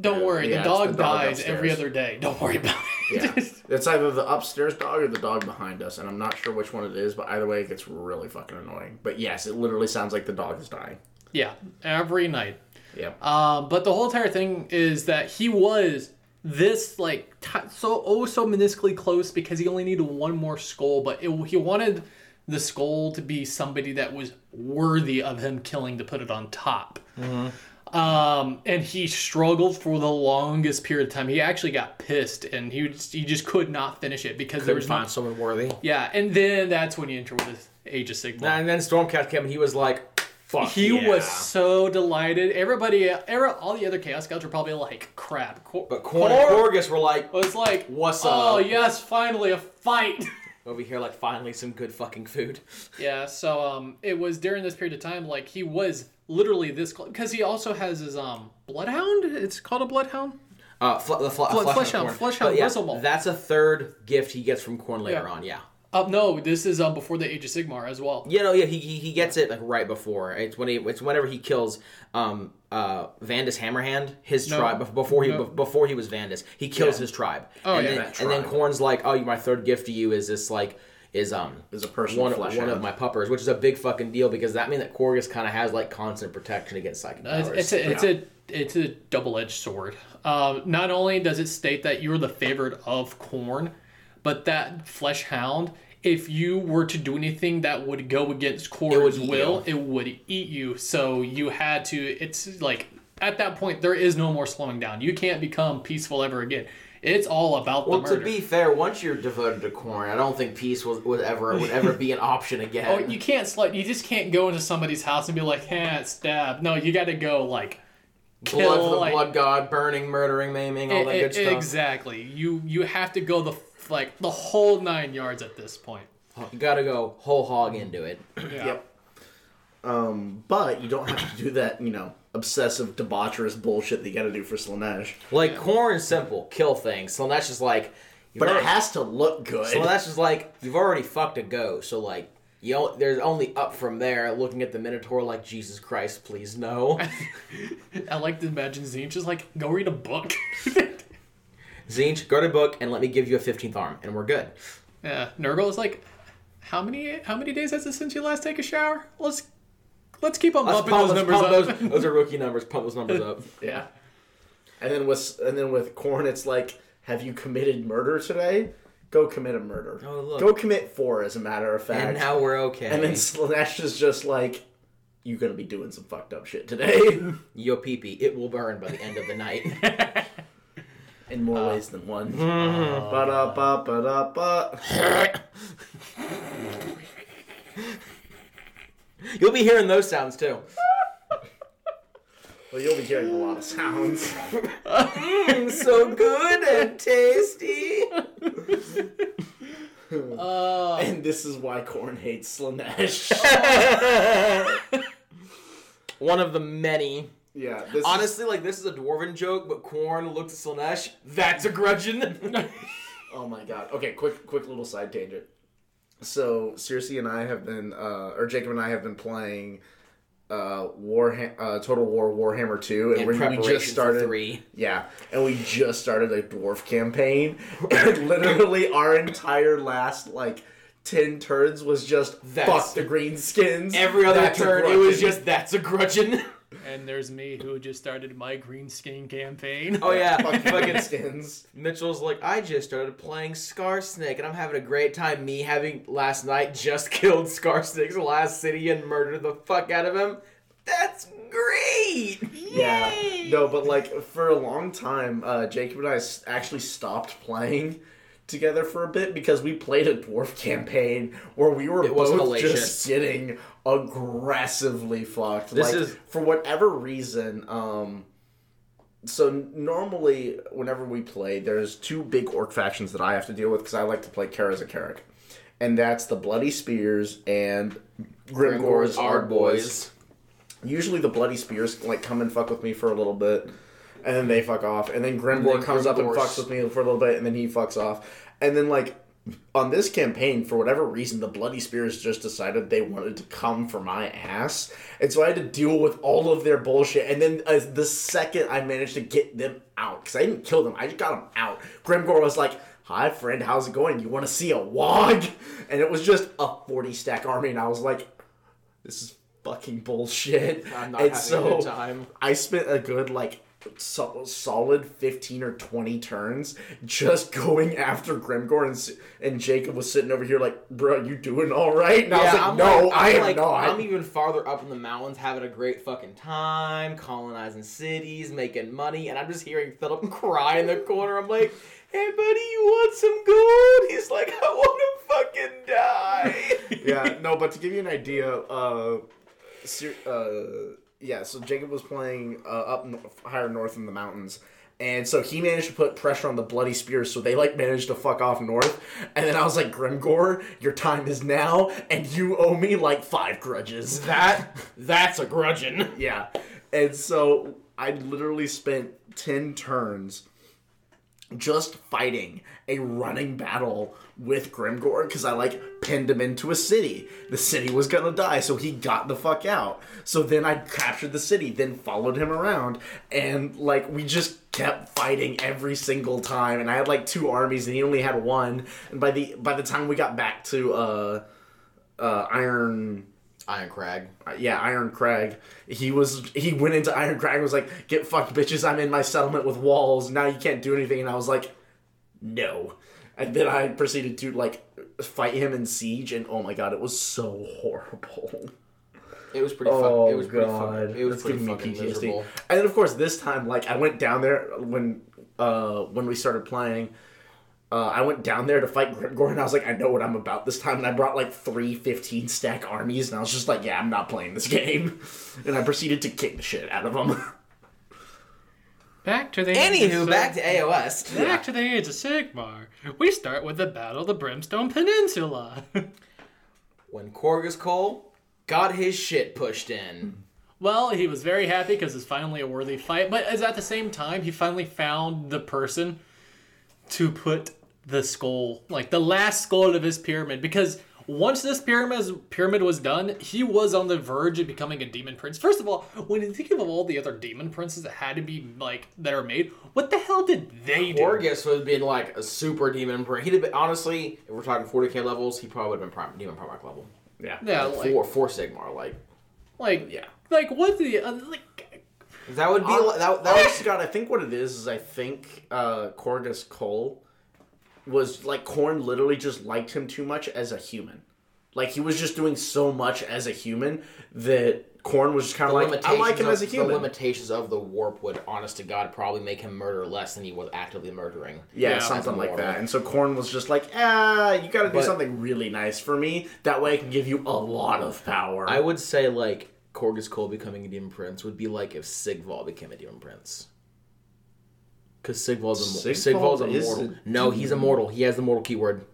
don't Yeah, worry, yeah, the dog the dog dies every other day. Don't worry about it. Yeah. it's either the upstairs dog or the dog behind us, and I'm not sure which one it is, but either way, it gets really fucking annoying. But yes, it literally sounds like the dog is dying. yeah, every night. Yeah. Um, but the whole entire thing is that he was this like t- so oh so minusculely close because he only needed one more skull, but it, he wanted the skull to be somebody that was worthy of him killing to put it on top. Um, and he struggled for the longest period of time. He actually got pissed, and he just, he just could not finish it because there Couldn't was no find someone worthy. yeah. And then that's when you enter with Age of Sigmar. And then Stormcast came and he was like, fuck He yeah. was so delighted. Everybody, every, all the other Chaos Scouts were probably like, "Crap!" Cor- But Khorne and Cor- Korghos were like, was like, What's Oh up?" Oh yes, finally a fight. over here, like, finally some good fucking food. yeah. So um, it was during this period of time, like he was literally this because he also has his um bloodhound. It's called a bloodhound. Uh, fl- the fl- Fle- flesh, Fleshhound- Fleshhound But yeah, That's a third gift he gets from Khorne later Yeah. on. Yeah. Uh, no, this is um before the Age of Sigmar as well. Yeah, no, yeah, he, he, he gets it like right before. It's when he it's whenever he kills um uh Vandus Hammerhand, his No. tribe before he No. bef- before he was Vandus, he kills Yeah. his tribe. Oh, and yeah, then, that and then. Khorne's like, oh, my third gift to you is this like is um Is a personal one, flesh one of my puppers, which is a big fucking deal because that means that Korghos kind of has like constant protection against psychic Uh, powers. It's, it's a it's a it's a double edged sword. Um, not only does it state that you're the favorite of Khorne, but that flesh hound, if you were to do anything that would go against Khorne's eat will, it would eat you. So you had to. It's like at that point there is no more slowing down. You can't become peaceful ever again. It's all about well, the murder. to be fair, once you're devoted to Khorne, I don't think peace was, would ever would ever be an option again. Oh, you can't slut. You just can't go into somebody's house and be like, "Eh, stab." No, you got to go like blood for kill, the like- blood god, burning, murdering, maiming, all that E- good e- stuff. Exactly. You you have to go the like the whole nine yards at this point. You gotta go whole hog into it. Yeah. Yep. Um, but you don't have to do that, you know, obsessive, debaucherous bullshit that you got to do for Slaanesh. Like Khorne simple, kill things. So that's just like, you've But it has to look good. so that's just like you've already fucked a go. So like, you know, there's only up from there. Looking at the Minotaur, like Jesus Christ, please no. I like to imagine Zine just like go read a book. Tzeentch, go to book and let me give you a fifteenth arm, and we're good. yeah. Nurgle is like, how many how many days has it since you last take a shower? Let's let's keep on Let's bumping pump, those numbers up. those. Those are rookie numbers. Pump those numbers up. yeah. And then with and then with Khorne, it's like, have you committed murder today? Go commit a murder. Oh, look. Go commit four, as a matter of fact. And now we're okay. And then Slaanesh is just like, you're gonna be doing some fucked up shit today, yo pee pee, it will burn by the end of the night. in more uh, ways than one. Mm-hmm. Oh, ba ba ba ba. You'll be hearing those sounds too. Well, you'll be hearing a lot of sounds. Mm, so good and tasty. Uh, And this is why Khorne hates Slaanesh. One of the many. Yeah, this Honestly, like this is a dwarven joke, but Khorne looks at Slaanesh. That's a grudgeon. Oh my god. Okay, quick, quick little side tangent. So, Circe and I have been, uh, or Jacob and I have been playing uh, Warham- uh, Total War Warhammer 2, and In we- we just started. for three. Yeah, and we just started a dwarf campaign, and literally our entire last like ten turns was just That's- fuck the greenskins. Every other turn, it was just that's a grudging. And there's me who just started my green skin campaign. Oh yeah, fucking greenskins. Mitchell's like, I just started playing Skarsnik and I'm having a great time. Me having last night just killed Skarsnik's last city and murdered the fuck out of him. That's great. Yeah, no, but like for a long time, uh, Jacob and I actually stopped playing together for a bit because we played a dwarf campaign where we were It was both hellacious. just getting aggressively fucked. This like, is- for whatever reason. Um, so normally, whenever we play, there's two big orc factions that I have to deal with because I like to play Kara Carrick, and that's the Bloody Spears and Grimgor's Ard Boys usually the bloody spears like come and fuck with me for a little bit and then they fuck off and then Grimgor then comes up and fucks with me for a little bit and then he fucks off and then like on this campaign for whatever reason the bloody spears just decided they wanted to come for my ass. And so i had to deal with all of their bullshit. And then uh, the second i managed to get them out because i didn't kill them i just got them out. Grimgor was like hi friend how's it going? You want to see a wog and it was just a 40 stack army and i was like this is fucking bullshit. I'm not and having so a good time. I spent a good like so, solid 15 or 20 turns just going after Grimgor and, and Jacob was sitting over here like, bro, you doing all right? And I was like, I'm no, like, I I'm am like, not. I'm even farther up in the mountains, having a great fucking time, colonizing cities, making money, and I'm just hearing Philip cry in the corner. I'm like, "Hey, buddy, you want some gold?" He's like, "I want to fucking die." yeah, no, but to give you an idea, uh, ser- uh, yeah, so Jacob was playing uh, up higher north in the mountains. And so he managed to put pressure on the bloody spears, so they like managed to fuck off north. And then I was like, Grimgor, your time is now, and you owe me like five grudges. that that's a grudging. Yeah. And so I literally spent 10 turns just fighting a running battle with Grimgor because I like pinned him into a city. The city was gonna die, so he got the fuck out. So then I captured the city, then followed him around, and like we just kept fighting every single time. And I had like two armies, and he only had one. And by the by the time we got back to uh uh Iron Iron Crag. uh, yeah, Iron Crag. He was he went into Iron Crag and was like, "Get fucked, bitches! I'm in my settlement with walls. Now you can't do anything." And I was like, "No." And then I proceeded to like fight him in siege, and oh my god, it was so horrible. It was pretty. Oh fuck, it was pretty. god, Fucking, it was That's pretty fucking PTSD. miserable. And then of course this time, like I went down there when uh when we started playing. Uh, I went down there to fight Grimgor, and I was like, I know what I'm about this time. And I brought like three 15 stack armies, and I was just like, yeah, I'm not playing this game. And I proceeded to kick the shit out of them. Back to the Anywho, back to AOS. Back to the Age of Sigmar. We start with the Battle of the Brimstone Peninsula. When Korghos Khul got his shit pushed in. well, he was very happy because it's finally a worthy fight, but as at the same time, he finally found the person to put the skull, like the last skull of his pyramid, because once this pyramid pyramid was done, he was on the verge of becoming a demon prince. First of all, when you think of all the other demon princes that had to be like that are made, what the hell did they do? Korghos would have been like a super demon. Prince. He'd have been honestly, if we're talking 40k levels, he probably would have been prime, demon Primarch level. yeah. yeah, like, Four, four Sigmar, like like Yeah. like what the uh, like that would be Uh, like, that. That Oh, was Scott, I think what it is is I think uh, Korghos Khul was like Khorne literally just liked him too much as a human. Like he was just doing so much as a human that Khorne was just kind of like, I like him of, as a human. The limitations of the warp would, honest to God, probably make him murder less than he was actively murdering. Yeah, Yeah. something like mortal. that. And so Khorne was just like, ah, you got to do But- something really nice for me. That way I can give you a lot of power. I would say like Korghos Khul becoming a demon prince would be like if Sigvald became a demon prince. Because Sigvald's a Sigvald Sigvald's is immortal. a No, he's immortal. He has the mortal keyword.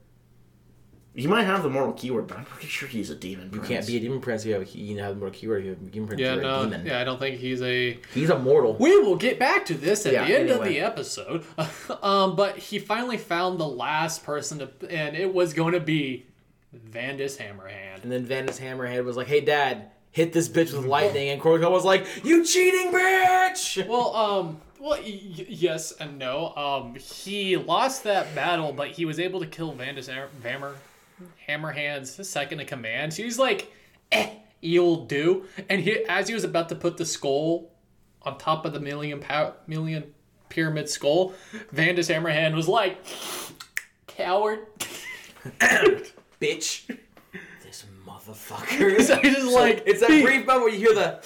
you might have the mortal keyword, but I'm pretty sure he's a demon. You can't be a demon prince. if You have a, you have the mortal keyword. if You have a demon prince. yeah you're a no demon. yeah I don't think he's a He's immortal. We will get back to this at Yeah, the end of the episode. um, but he finally found the last person to, and it was going to be Vandus Hammerhand. And then Vandus Hammerhand was like, "Hey, Dad, hit this bitch with lightning." And Korghos was like, "You cheating bitch!" Well, um, well, y- yes and no. Um, he lost that battle, but he was able to kill Vandus Ham- Hammer, Hammerhand's second in command. She's like, eh, you'll do. And he, as he was about to put the skull on top of the million million pyramid skull, Vandus Hammerhand was like, coward. Bitch. This motherfucker. So he's just like, it's that brief moment where you hear the.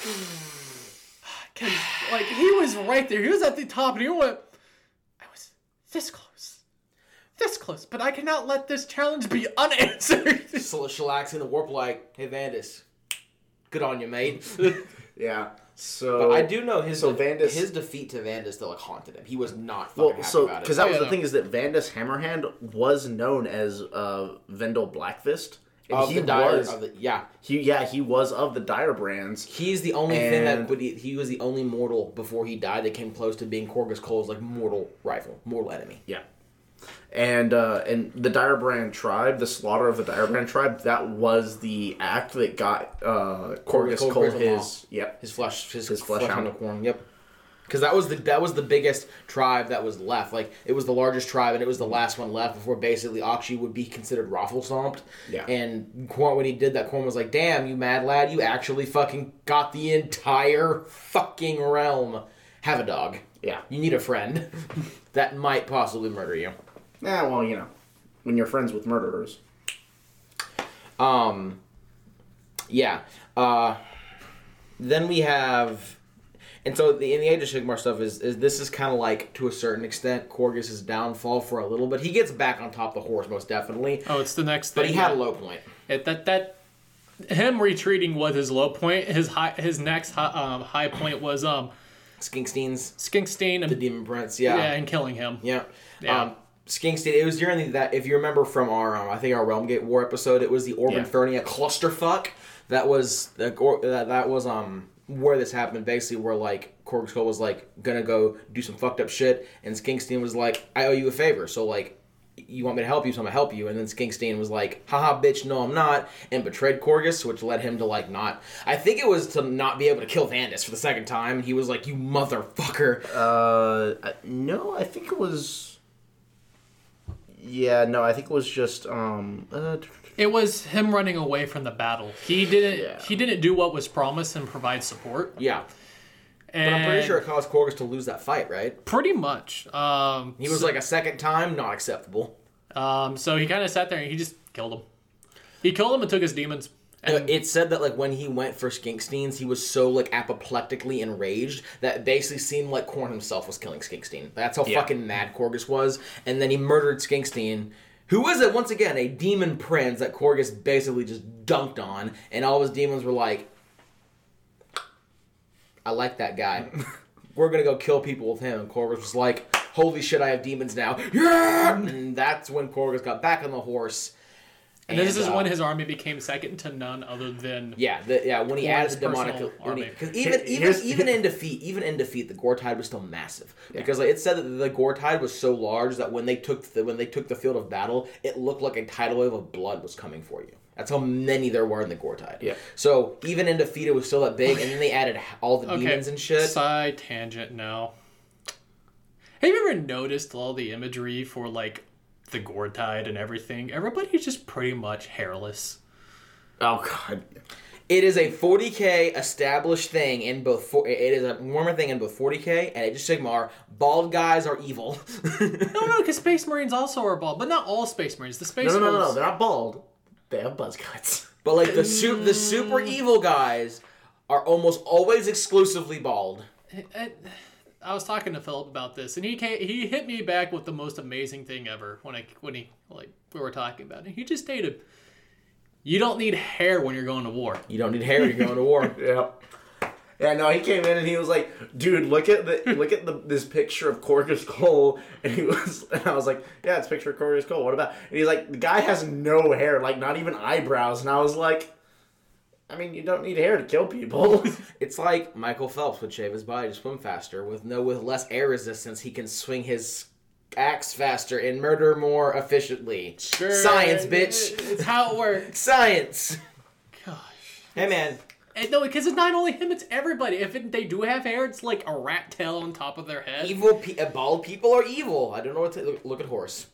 like he was right there. He was at the top, and he went, I was this close, this close, but I cannot let this challenge be unanswered. So shellaxing the warp like, hey Vandus, good on you, mate. Yeah. So But I do know his So Vandus- his defeat to Vandus still like haunted him. He was not fucking Well, happy so about it. because that Oh, was yeah, the no. thing is that Vandus Hammerhand was known as uh, Vendel Blackfist, and of he was of the, yeah, he yeah he was of the Dire brands. he's the only thing that would he, he was the only mortal before he died that came close to being Korghos Khul's like mortal rival, mortal enemy. Yeah. And uh, and the Direbrand tribe, the slaughter of the Direbrand tribe, that was the act that got uh, Korghos Khul his yep His flesh, his, His flesh flesh hound. Yep. Because that was the that was the biggest tribe that was left. Like it was the largest tribe, and it was the last one left before basically Aqshy would be considered raffle stomped. Yeah. And Khorne, when he did that, Khorne was like, "Damn, you mad lad! You actually fucking got the entire fucking realm. Have a dog. yeah You need a friend that might possibly murder you." yeah well you know when you're friends with murderers Um, yeah. Uh, then we have, and so the, in the Age of Sigmar stuff is, is this is kind of like to a certain extent Korghos's downfall for a little bit. He gets back on top of the horse most definitely, Oh, it's the next thing. but he had a low point. It, that that him retreating was his low point. His high his next high, um, high point was um Skinkstein's Skinkstein and the Demon Prince, yeah. yeah, and killing him. yeah. Yeah. Um, Skinkstein. It was during that. If you remember from our, um, I think our Realm Gate War episode, it was the Orban Yeah. Clusterfuck. That was the that, that was um where this happened. Basically, where like Korghos Khul was like gonna go do some fucked up shit, and Skinkstein was like, "I owe you a favor, so like." You want me to help you, so I'm gonna help you. And then Skinkstein was like, haha, bitch, no, I'm not, and betrayed Korghos, which led him to like not. I think it was to not be able to kill Vandus for the second time. He was like, you motherfucker. uh no I think it was yeah no I think it was just um uh, It was him running away from the battle. He didn't Yeah. he didn't do what was promised and provide support. Yeah. And But I'm pretty sure it caused Korghos to lose that fight, right? pretty much. Um, He was like a second time, not acceptable. um, so he kind of sat there and he just killed him. He killed him and took his demons. And it said that like when he went for Skinksteins, he was so like apoplectically enraged that it basically seemed like Khorne himself was killing Skinkstein. That's how Yeah. fucking mad Korghos was. And then he murdered Skinkstein, who was a, once again a demon prince that Korghos basically just dunked on, and all his demons were like, "I like that guy. We're gonna go kill people with him." And Korghos was like, "Holy shit, I have demons now!" Yeah! And that's when Korghos got back on the horse. And this is uh, when his army became second to none other than Yeah, the, yeah. When he added the demonic, army. because even even even in defeat, even in defeat, the Goretide was still massive. Because like, it said that the Goretide was so large that when they took the when they took the field of battle, it looked like a tidal wave of blood was coming for you. That's how many there were in the Goretide. Yeah. So even in defeat, it was still that big, and then they added all the okay, demons and shit. Side tangent now. Have you ever noticed all the imagery for like the Goretide and everything? Everybody's just pretty much hairless. oh god It is a 40k established thing in both. For, it is a warmer thing in both 40k and Age of Sigmar. Bald guys are evil. No, no, because Space Marines also are bald, but not all Space Marines. The Space no no no no, no they're not bald they have buzz cuts But like the su- the super mm. evil guys are almost always exclusively bald. I, I was talking to Philip about this, and he came, he hit me back with the most amazing thing ever when I when he like we were talking about it. He just stated, "You don't need hair when you're going to war." You don't need hair to go to war. Yeah. Yeah, no, he came in and he was like, "Dude, look at the look at the this picture of Korghos Khul," and he was, and I was like, "Yeah, it's a picture of Korghos Khul. What about?" And he's like, "The guy has no hair, like not even eyebrows," and I was like, "I mean, you don't need hair to kill people." It's like Michael Phelps would shave his body to swim faster. With no with less air resistance, he can swing his axe faster and murder more efficiently. Sure, Science, bitch. It's how it works. Science. Gosh. Hey man, And no, because it's not only him; it's everybody. If it, they do have hair, it's like a rat tail on top of their head. evil pe- uh, bald people are evil. I don't know what to look, look at horse.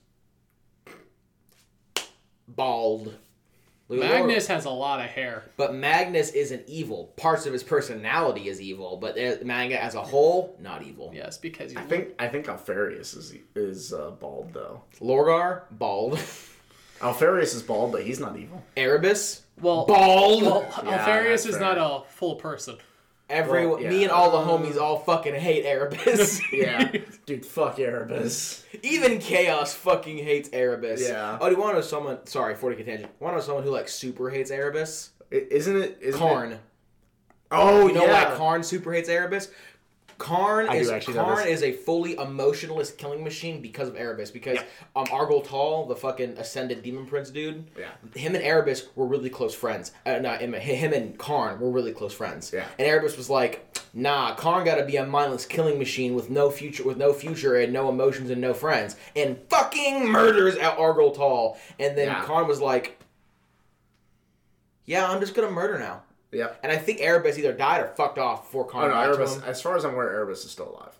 bald. Magnus has a lot of hair. But Magnus isn't evil. Parts of his personality is evil, but Magnus as a whole, not evil. Yes, because he's I think I think Alpharius is is uh, bald though. Lorgar, bald. Alpharius is bald, but he's not evil. Erebus, well. bald. Well, Yeah, Alpharius is fair. not a full person. Every well, yeah. me and all the homies all fucking hate Erebus. Yeah, dude, fuck Erebus. Even Chaos fucking hates Erebus. Yeah. Oh, do you want to know someone? Sorry, 40 tangent. Want to know someone who like super hates Erebus? I- Isn't it? Isn't Kharn. It, oh, You know yeah. why Kharn super hates Erebus? Kharn I is Kharn is a fully emotionless killing machine because of Erebus. Because Yeah. um Argel Tal, the fucking ascended demon prince dude, Yeah. him and Erebus were really close friends. Uh, not him, him and Kharn were really close friends. Yeah. And Erebus was like, "Nah, Kharn got to be a mindless killing machine with no future, with no future and no emotions and no friends." And fucking murders at Argel Tal. And then Yeah. Kharn was like, "Yeah, I'm just gonna murder now." Yep. And I think Erebus either died or fucked off before Oh no, Erebus. As far as I'm aware, Erebus is still alive.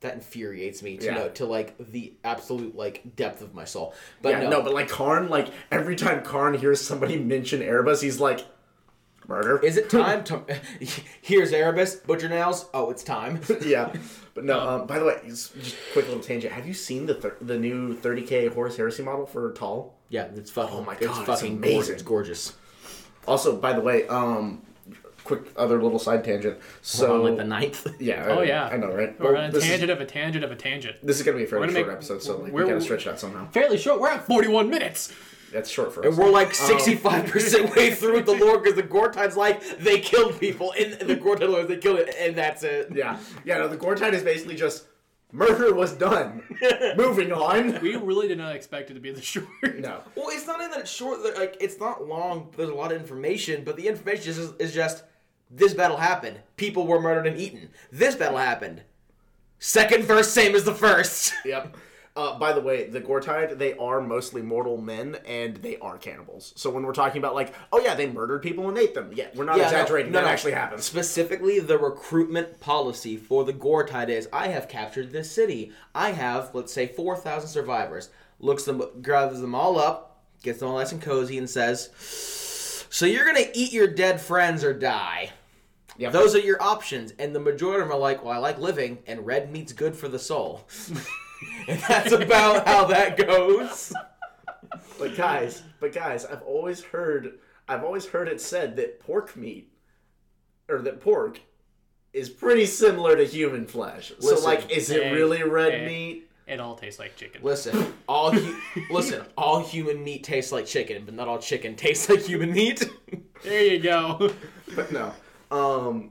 That infuriates me to Yeah. know to like the absolute like depth of my soul. But yeah, no, no. but like Kharn, like every time Kharn hears somebody mention Erebus, he's like, murder. is it time to? Here's Erebus butcher nails. Oh, it's time. yeah, but no. Um, by the way, just just quick little tangent. Have you seen the thir- the new 30k Horus Heresy model for Tal? yeah, it's fucking. Oh my God, it's fucking amazing. gorgeous. It's gorgeous. Also, by the way, um, quick other little side tangent. So on like the ninth. yeah, Oh, I- yeah. I know, right? We're Well, on a this is- tangent of a tangent of a tangent. This is gonna be a fairly short make- episode, so like, we gotta stretch that out somehow. Fairly short. We're at 41 minutes. That's short for us. And we're like Um, sixty-five percent way through with the lore because the Goretide's like they killed people in the Goretide lore. They killed it, and that's it. yeah, yeah. No, the Goretide is basically just murder was done. Moving on. We really did not expect it to be this short. No. Well, it's not in that it's short. Like it's not long. There's a lot of information, but the information is, is just this battle happened. People were murdered and eaten. This battle happened. Second verse, same as the first. Yep. Uh, by the way, the Goretide, they are mostly mortal men and they are cannibals. So when we're talking about like, oh yeah, they murdered people and ate them. Yeah, we're not Yeah, no, exaggerating. no, that no. actually happens. Specifically, the recruitment policy for the Goretide is: I have captured this city. I have, let's say, four thousand survivors. Looks them, gathers them all up, gets them all nice and cozy, and says, "So you're gonna eat your dead friends or die." Yep. Those are your options, and the majority of them are like, "Well, I like living, and red meat's good for the soul." and that's about how that goes. But guys, but guys, I've always heard, I've always heard it said that pork meat, or that pork, is pretty similar to human flesh. so like, is it really red hey. meat? It all tastes like chicken. Listen, all hu- listen, all human meat tastes like chicken, but not all chicken tastes like human meat. There you go. But no. Um,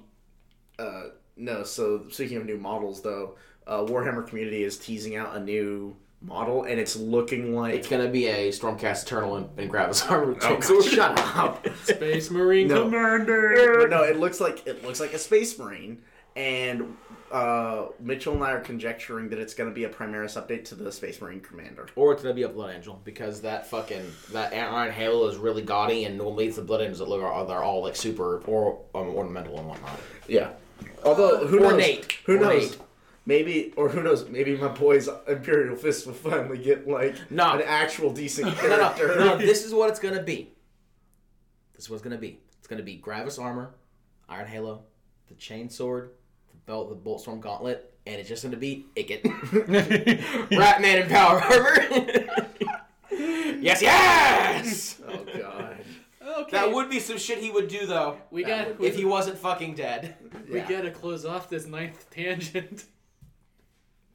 uh, no. So speaking of new models, though, uh, Warhammer Community is teasing out a new model, and it's looking like. It's gonna be a Stormcast Eternal and, and Gravis armor. with Oh. God, shut up. Space Marine No. Commander. But no, it looks like it looks like a space marine, and uh, Mitchell and I are conjecturing that it's going to be a Primaris update to the Space Marine Commander. Or it's gonna be a Blood Angel because that fucking that Iron Halo is really gaudy, and normally it's the Blood Angels that look are they're all like super or um, ornamental and whatnot. Yeah. Although who knows? Ornate. Who knows? Ornate. Maybe or who knows? Maybe my boys Imperial Fist will finally get like No. an actual decent No, no, no. This is what it's gonna be. This is what it's gonna be. It's gonna be Gravis armor, Iron Halo, the chain sword, the belt, the Boltstorm gauntlet, and it's just gonna be Ikit. Ratman in power armor. yes, yes. oh god. Okay. That would be some shit he would do though. we got if he wasn't fucking dead. we Yeah. gotta close off this ninth tangent.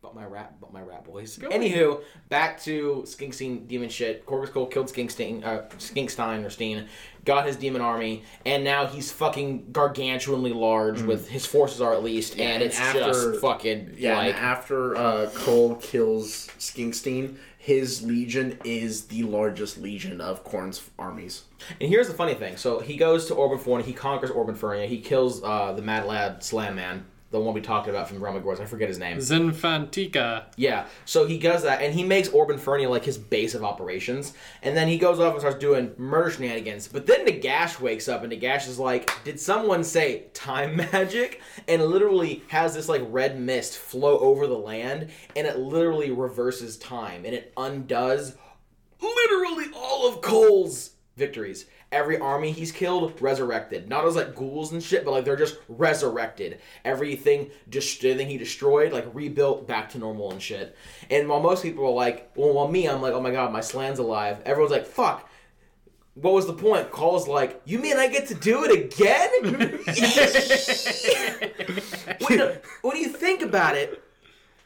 But my rat, but my rat boys. Go Anywho, back to Skinkstein demon shit. Korghos Khul killed Skinkstein, uh, Skinkstein or Steen, got his demon army, and now he's fucking gargantuanly large. With his forces are at least, and and it's after- just fucking Yeah, like and after uh, Cole kills Skinkstein, his legion is the largest legion of Khorne's armies. And here's the funny thing. So he goes to Orban Fornia, he conquers Orban Fornia, he kills uh, the Mad Lad Slam Man, the one we talked about from Realm of Gores. I forget his name. Zenfantika. Yeah, so he does that, and he makes Orban Fernia like his base of operations, and then he goes off and starts doing murder shenanigans. But then Nagash wakes up, and Nagash is like, "Did someone say time magic?" And literally has this like red mist flow over the land, and it literally reverses time, and it undoes literally all of Khul's victories. Every army he's killed, resurrected. Not as like ghouls and shit, but like they're just resurrected. Everything, just everything he destroyed, like rebuilt back to normal and shit. And while most people are like, well, while me, I'm like, oh my god, my Slan's alive. Everyone's like, fuck. What was the point? Call's like, you mean I get to do it again? when, when you think about it,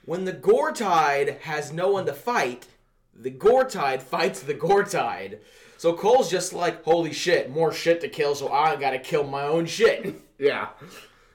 when the Goretide has no one to fight, the Goretide fights the Goretide. So Khul's just like, holy shit, more shit to kill, so I gotta kill my own shit. Yeah.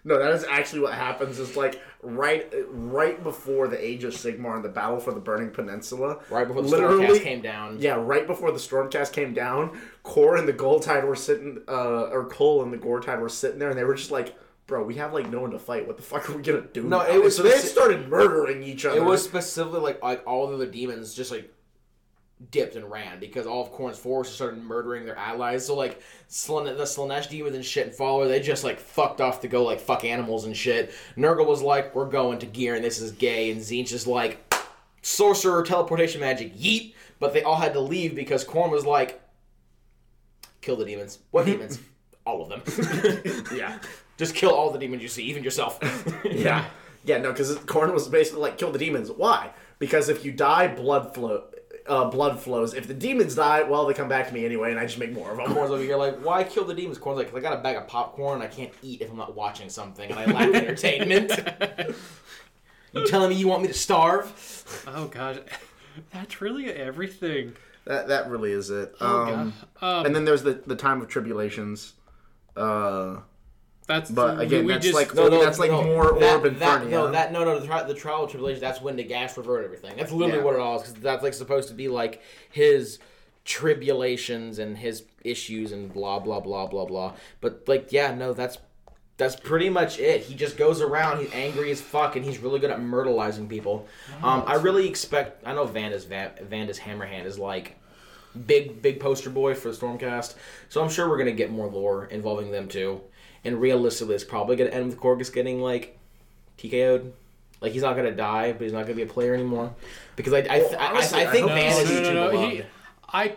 No, that is actually what happens. It's like right, right before the Age of Sigmar and the battle for the Burning Peninsula. Right before the literally, Stormcast came down. Yeah, right before the Stormcast came down, Core and the Goretide were sitting, uh, or Khul and the Goretide were sitting there, and they were just like, "Bro, we have like no one to fight. What the fuck are we gonna do?" No, now?" it was so they started murdering each other. It was specifically like like all of the demons just like dipped and ran because all of Khorne's forces started murdering their allies. So like Slane- the Slaanesh demons and shit and follower, they just like fucked off to go like fuck animals and shit. Nurgle was like, we're going to gear and this is gay, and Tzeentch is like, sorcerer teleportation magic, yeet. But they all had to leave because Khorne was like, kill the demons. What demons? all of them. yeah, just kill all the demons you see, even yourself. yeah, yeah. No, because Khorne was basically like, "Kill the demons." Why? Because if you die, blood flow. Uh, blood flows. If the demons die, well, they come back to me anyway, and I just make more of them. Khorne's over here like, why kill the demons? Khorne's like, 'Cause I got a bag of popcorn and I can't eat if I'm not watching something and I lack entertainment. you telling me you want me to starve? Oh gosh, that's really everything. That that really is it. Oh um, god. Um, and then there's the the time of tribulations. Uh, that's but again, we that's just, like that's like more that, Orb and. No, that no, no. The, tri- the trial of tribulation. That's when the gas revert everything. That's literally Yeah. what it all is. Because that's like supposed to be like his tribulations and his issues and blah blah blah blah blah. But like, yeah, no, that's that's pretty much it. He just goes around. He's angry as fuck, and he's really good at myrtleizing people. Um, I really expect. I know Vandus Va- Vandus Hammerhand is like big big poster boy for the Stormcast. So I'm sure we're gonna get more lore involving them too. And realistically, it's probably gonna end with Korghos getting like TKO'd. Like he's not gonna die, but he's not gonna be a player anymore. Because I I, I, I, honestly, I think I Van no, no, no, too no, he, I.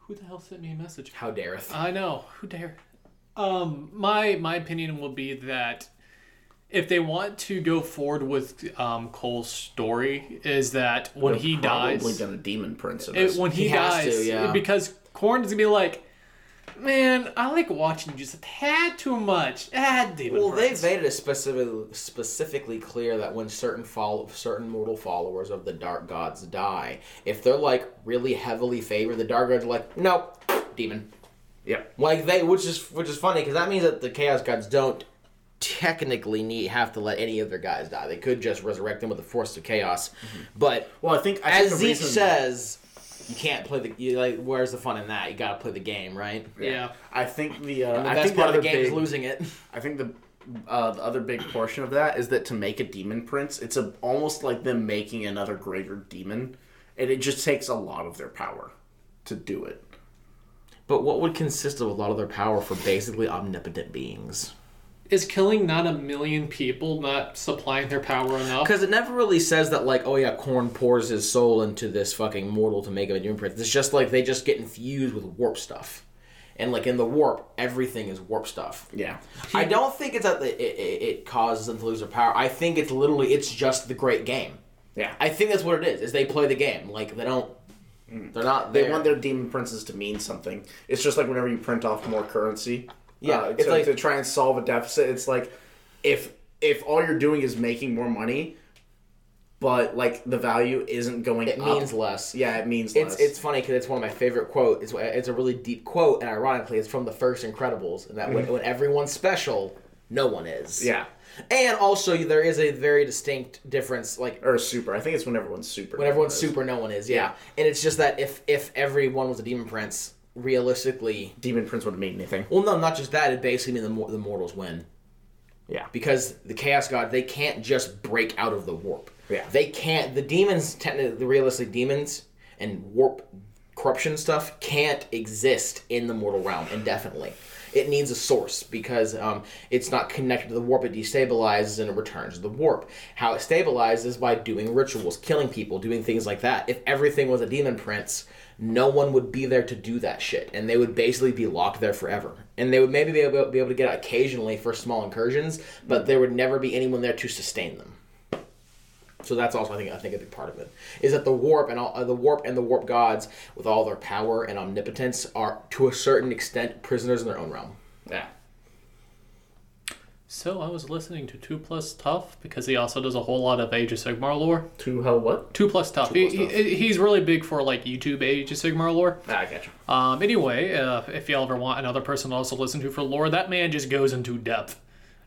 Who the hell sent me a message? How dareth? I know. Who dare? Um, my my opinion will be that if they want to go forward with um, Khul's story, is that when he Probably dies, gonna demon prince it, when he, He dies, to, yeah. because Khorne is gonna be like, man, I like watching you just a tad too much. Ah, Demon Well, they Prince." made it specifically specifically clear that when certain follow certain mortal followers of the Dark Gods die, if they're like really heavily favored, the Dark Gods are like, nope, demon. Yep. Like they, which is which is funny because that means that the Chaos Gods don't technically need have to let any of their guys die. They could just resurrect them with the Force of Chaos, but Well, I think I as think the Zeke reason, says, you can't play the. You, like, where's the fun in that? You got to play the game, right? Yeah. I think the uh, And the I best think the part of the game is losing it. I think the uh, the other big portion of that is that to make a demon prince, it's a, almost like them making another greater demon, and it just takes a lot of their power to do it. But what would consist of a lot of their power for basically omnipotent beings? Is killing not a million people not supplying their power enough? Because it never really says that, like, oh yeah, Khorne pours his soul into this fucking mortal to make him a demon prince. It's just like they just get infused with warp stuff. And, like, in the warp, everything is warp stuff. Yeah. I don't think it's that the, it, it, it causes them to lose their power. I think it's literally, it's just the great game. Yeah. I think that's what it is, is they play the game. Like, they don't, mm. they're not They want their demon princes to mean something. It's just like whenever you print off more currency. Yeah, uh, it's to, like- to try and solve a deficit. It's like if if all you're doing is making more money, but like the value isn't going it up. means less. Yeah, it means It's less. it's funny because it's one of my favorite quotes. It's it's a really deep quote, and ironically, it's from the first Incredibles, and that when, when everyone's special, no one is. Mm-hmm. yeah, And also, there is a very distinct difference, like or super. I think it's when everyone's super. when everyone's super, no one is. Yeah. And it's just that if if everyone was a demon prince, realistically, demon prince wouldn't mean anything. well, no, not just that. It basically means the mor- the mortals win Yeah, because the chaos god they can't just break out of the warp. Yeah. They can't. The demons, technically, the realistic demons and warp corruption stuff can't exist in the mortal realm indefinitely. It needs a source because um, it's not connected to the warp. It destabilizes and it returns to the warp. How it stabilizes by doing rituals, killing people, doing things like that. If everything was a demon prince, no one would be there to do that shit, and they would basically be locked there forever. And they would maybe be able, be able to get out occasionally for small incursions, but there would never be anyone there to sustain them. So that's also I think I think a big part of it is that the warp and all uh, the warp and the warp gods with all their power and omnipotence are to a certain extent prisoners in their own realm. Yeah. So I was listening to Two Plus Tough because he also does a whole lot of Age of Sigmar lore. Two hell what? Two Plus Tough. Two Plus Tough. he- he's really big for like YouTube Age of Sigmar lore. Ah, I got you. Um, anyway, uh, if y'all ever want another person to also listen to for lore, that man just goes into depth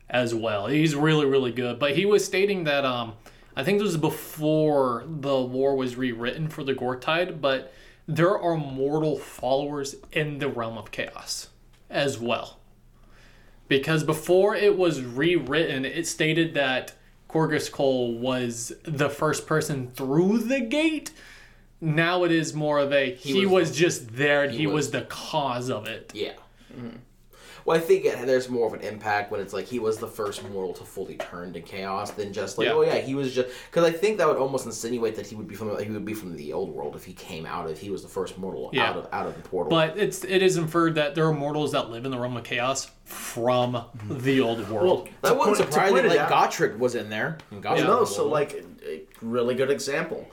as well. He's really, really good. But he was stating that um, I think this was before the lore was rewritten for the Gortide, but there are mortal followers in the realm of chaos as well. Because before it was rewritten, it stated that Korghos Khul was the first person through the gate. Now it is more of a he, was, was- just there and he, was, was- the cause of it. Yeah. Mm-hmm. Well, I think it, there's more of an impact when it's like he was the first mortal to fully turn to chaos than just like Yeah. oh yeah he was just because I think that would almost insinuate that he would be from he would be from the old world if he came out if he was the first mortal Yeah. out of out of the portal. But it's it is inferred that there are mortals that live in the realm of chaos from the old world. that to wouldn't point- to surprise me. point it Like out- Gotrek was in there. And Gotrek no, so like a really good example.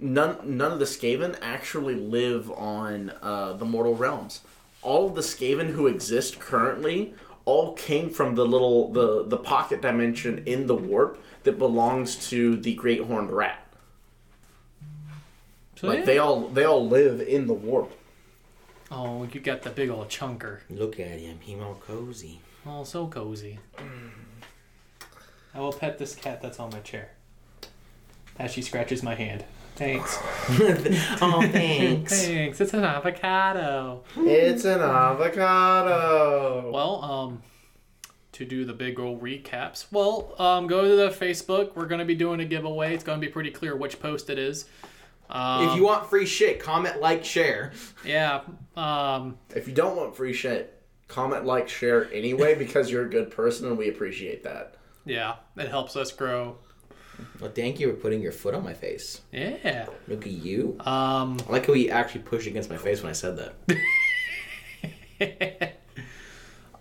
None none of the Skaven actually live on uh, the mortal realms. All of the Skaven who exist currently all came from the little the the pocket dimension in the warp that belongs to the Great Horned Rat. So, Like yeah. they all they all live in the warp. oh, you got the big old chunker. look at him, he all cozy. Oh, so cozy. I will pet this cat that's on my chair. As she scratches my hand. Thanks. oh, thanks. Thanks. It's an avocado. It's an avocado. Well, um, to do the big old recaps, well, um, go to the Facebook. We're gonna be doing a giveaway. It's gonna be pretty clear which post it is. Um, if you want free shit, comment, like, share. yeah, um, If you don't want free shit, comment, like, share anyway because you're a good person and we appreciate that. yeah, it helps us grow. Well, thank you for putting your foot on my face. Yeah. Look at you. Um, I like how he actually pushed against my face when I said that.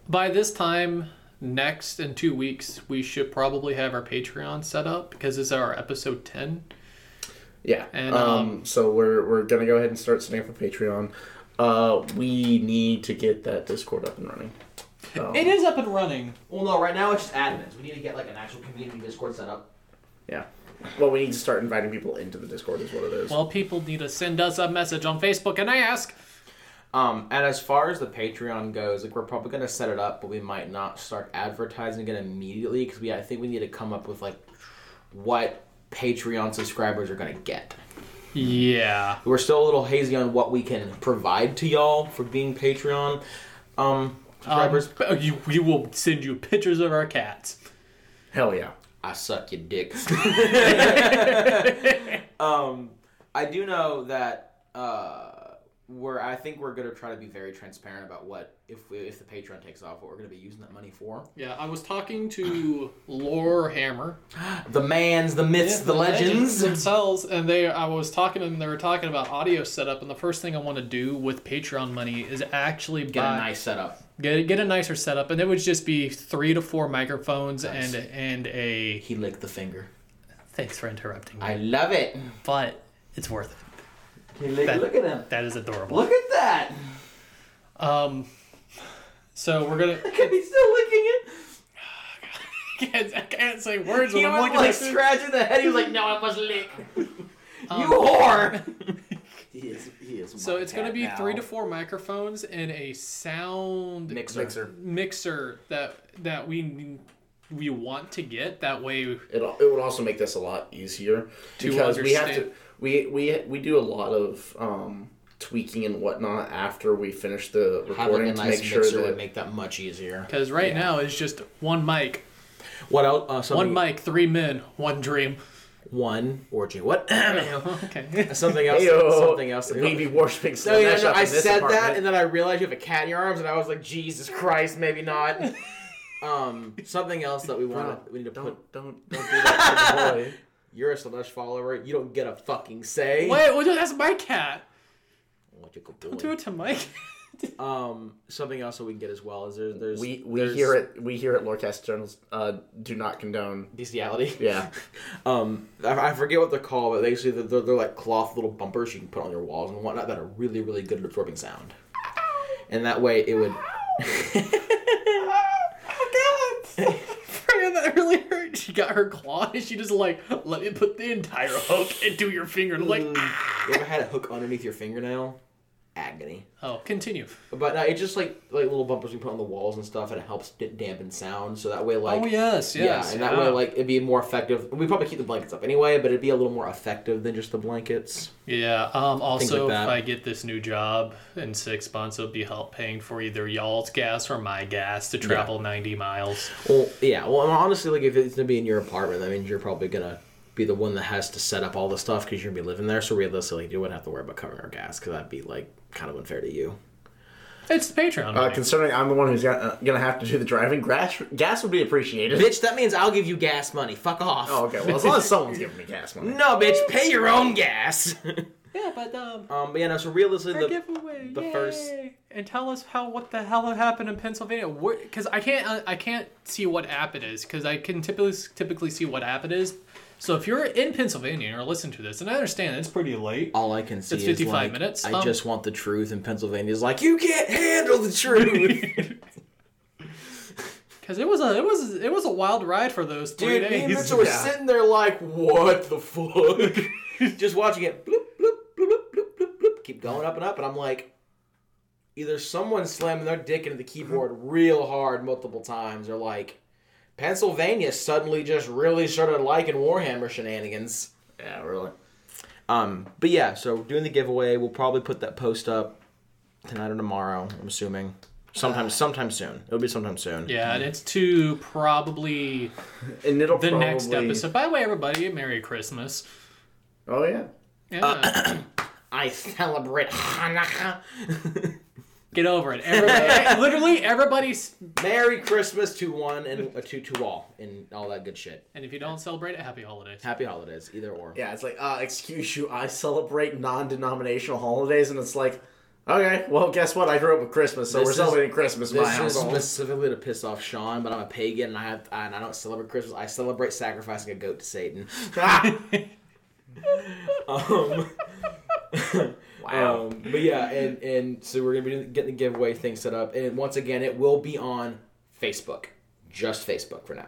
by this time next in two weeks, we should probably have our Patreon set up because this is our episode ten. Yeah. And, um, um, so we're we're gonna go ahead and start setting up a Patreon. Uh, we need to get that Discord up and running. Um, It is up and running. Well, no, right now it's just admins. We need to get like an actual community Discord set up. Yeah. Well, we need to start inviting people into the Discord. Is what it is. Well, people need to send us a message on Facebook and I ask. Um, and as far as the Patreon goes, like we're probably gonna set it up, but we might not start advertising it immediately because we I think we need to come up with like what Patreon subscribers are gonna get. Yeah. We're still a little hazy on what we can provide to y'all for being Patreon um, subscribers. Um, you, we will send you pictures of our cats. Hell yeah. I suck your dick. um, I do know that uh, we're. I think we're gonna try to be very transparent about what if we, if the Patreon takes off, what we're gonna be using that money for. Yeah, I was talking to Lore Hammer. The man's, the myths, the, legends. themselves, and they. I was talking to them. They were talking about audio setup, and the first thing I want to do with Patreon money is actually Get buy, a nice setup. get get a nicer setup, and it would just be three to four microphones Nice. and and a. He licked the finger. Thanks for interrupting me, I love it. but it's worth it. He That- look at him. That is adorable. Look at that. Um, so we're gonna. Look at me still licking it. I can't, I can't say words He when I'm was looking like at this. scratching the head. He was like, "No, I must lick." Um, you whore. He is. He is. So it's going to be now. three to four microphones and a sound Mixer. mixer. mixer that that we we want to get. That way, It it would also make this a lot easier To because we have to understand. We we we do a lot of um, tweaking and whatnot after we finish the Having a recording to nice make sure mixer that would make that much easier. because right now it's just one mic, What else? Uh, something, one mic, three men, one dream. one orgy. What? okay. something else. Heyo. Something else. We be worshiping No, yeah, no, I in this said that, and then I realized you have a cat in your arms, and I was like, Jesus Christ, maybe not. um, something else that we want. to We need to put. don't don't don't do that to the boy. You're a Slaanesh follower. You don't get a fucking say. Wait, well, that's my cat. What you could Don't do. do it to Mike. Um, something else that we can get as well is there's there's We we there's hear it we here at Lorecast Journals uh, do not condone. bestiality. Yeah. Um, I, I forget what they're called, but basically they're, they're, they're like cloth little bumpers you can put on your walls and whatnot that are really really good at absorbing sound. And that way it would. oh god! Freya, that really hurt. She got her claw and she just like let me put the entire hook into your finger. And I'm like, ah. you ever had a hook underneath your fingernail? Agony. oh, continue. But no, it's just like like little bumpers you put on the walls and stuff, and it helps d- dampen sound. So that way, like oh yes, yes. yeah, and that way, like it'd be more effective. We probably keep the blankets up anyway, but it'd be a little more effective than just the blankets. Yeah. Um. Also, like if I get this new job in six months, it'll be help paying for either y'all's gas or my gas to travel ninety miles. Well, yeah. Well, honestly, like if it's gonna be in your apartment, that means you're probably gonna be the one that has to set up all the stuff because you're gonna be living there. So realistically, you wouldn't have to worry about covering our gas because that'd be like kind of unfair to you. It's the Patreon. Uh, money. considering I'm the one who's got, uh, gonna have to do the driving, gas gas would be appreciated. Bitch, that means I'll give you gas money. Fuck off. Oh, okay. Well, as long as someone's giving me gas money. No, bitch, pay your own gas. yeah, but um. um, but yeah, no. So realistically, the, giveaway, the yay! first- and tell us how what the hell happened in Pennsylvania. Because I can't uh, I can't see what app it is because I can typically typically see what app it is. So if you're in Pennsylvania and you're listening to this, and I understand it's pretty late. all I can see It's is 55 like, minutes. I Um, just want the truth, and Pennsylvania's like, you can't handle the truth. Because it was a it was it was a wild ride for those three Dude, me and days. Mitchell were Yeah. sitting there like, what the fuck? Just watching it, bloop, bloop, bloop, bloop, bloop, bloop, bloop, keep going up and up, and I'm like, either someone's slamming their dick into the keyboard real hard multiple times, or like, Pennsylvania suddenly just really started liking Warhammer shenanigans. Yeah, really. Um, but yeah, so doing the giveaway, we'll probably put that post up tonight or tomorrow. I'm assuming sometime, sometime soon. It'll be sometime soon. yeah, and it's to probably And it'll the probably... next episode. By the way, everybody, Merry Christmas. Oh yeah. Yeah. I celebrate Hanukkah. Get over it. Everybody, literally, everybody's. Merry Christmas to one and uh, to to all and all that good shit. And if you don't celebrate it, happy holidays. Happy holidays, either or. Yeah, it's like, uh, excuse you, I celebrate non-denominational holidays, and it's like, okay, well, guess what? I grew up with Christmas, so This we're is- celebrating Christmas in my This is household. specifically to piss off Sean, but I'm a pagan and I have and I don't celebrate Christmas. I celebrate sacrificing a goat to Satan. um, wow. Um, but yeah, and and so we're gonna be getting the giveaway thing set up, and once again, it will be on Facebook, just Facebook for now,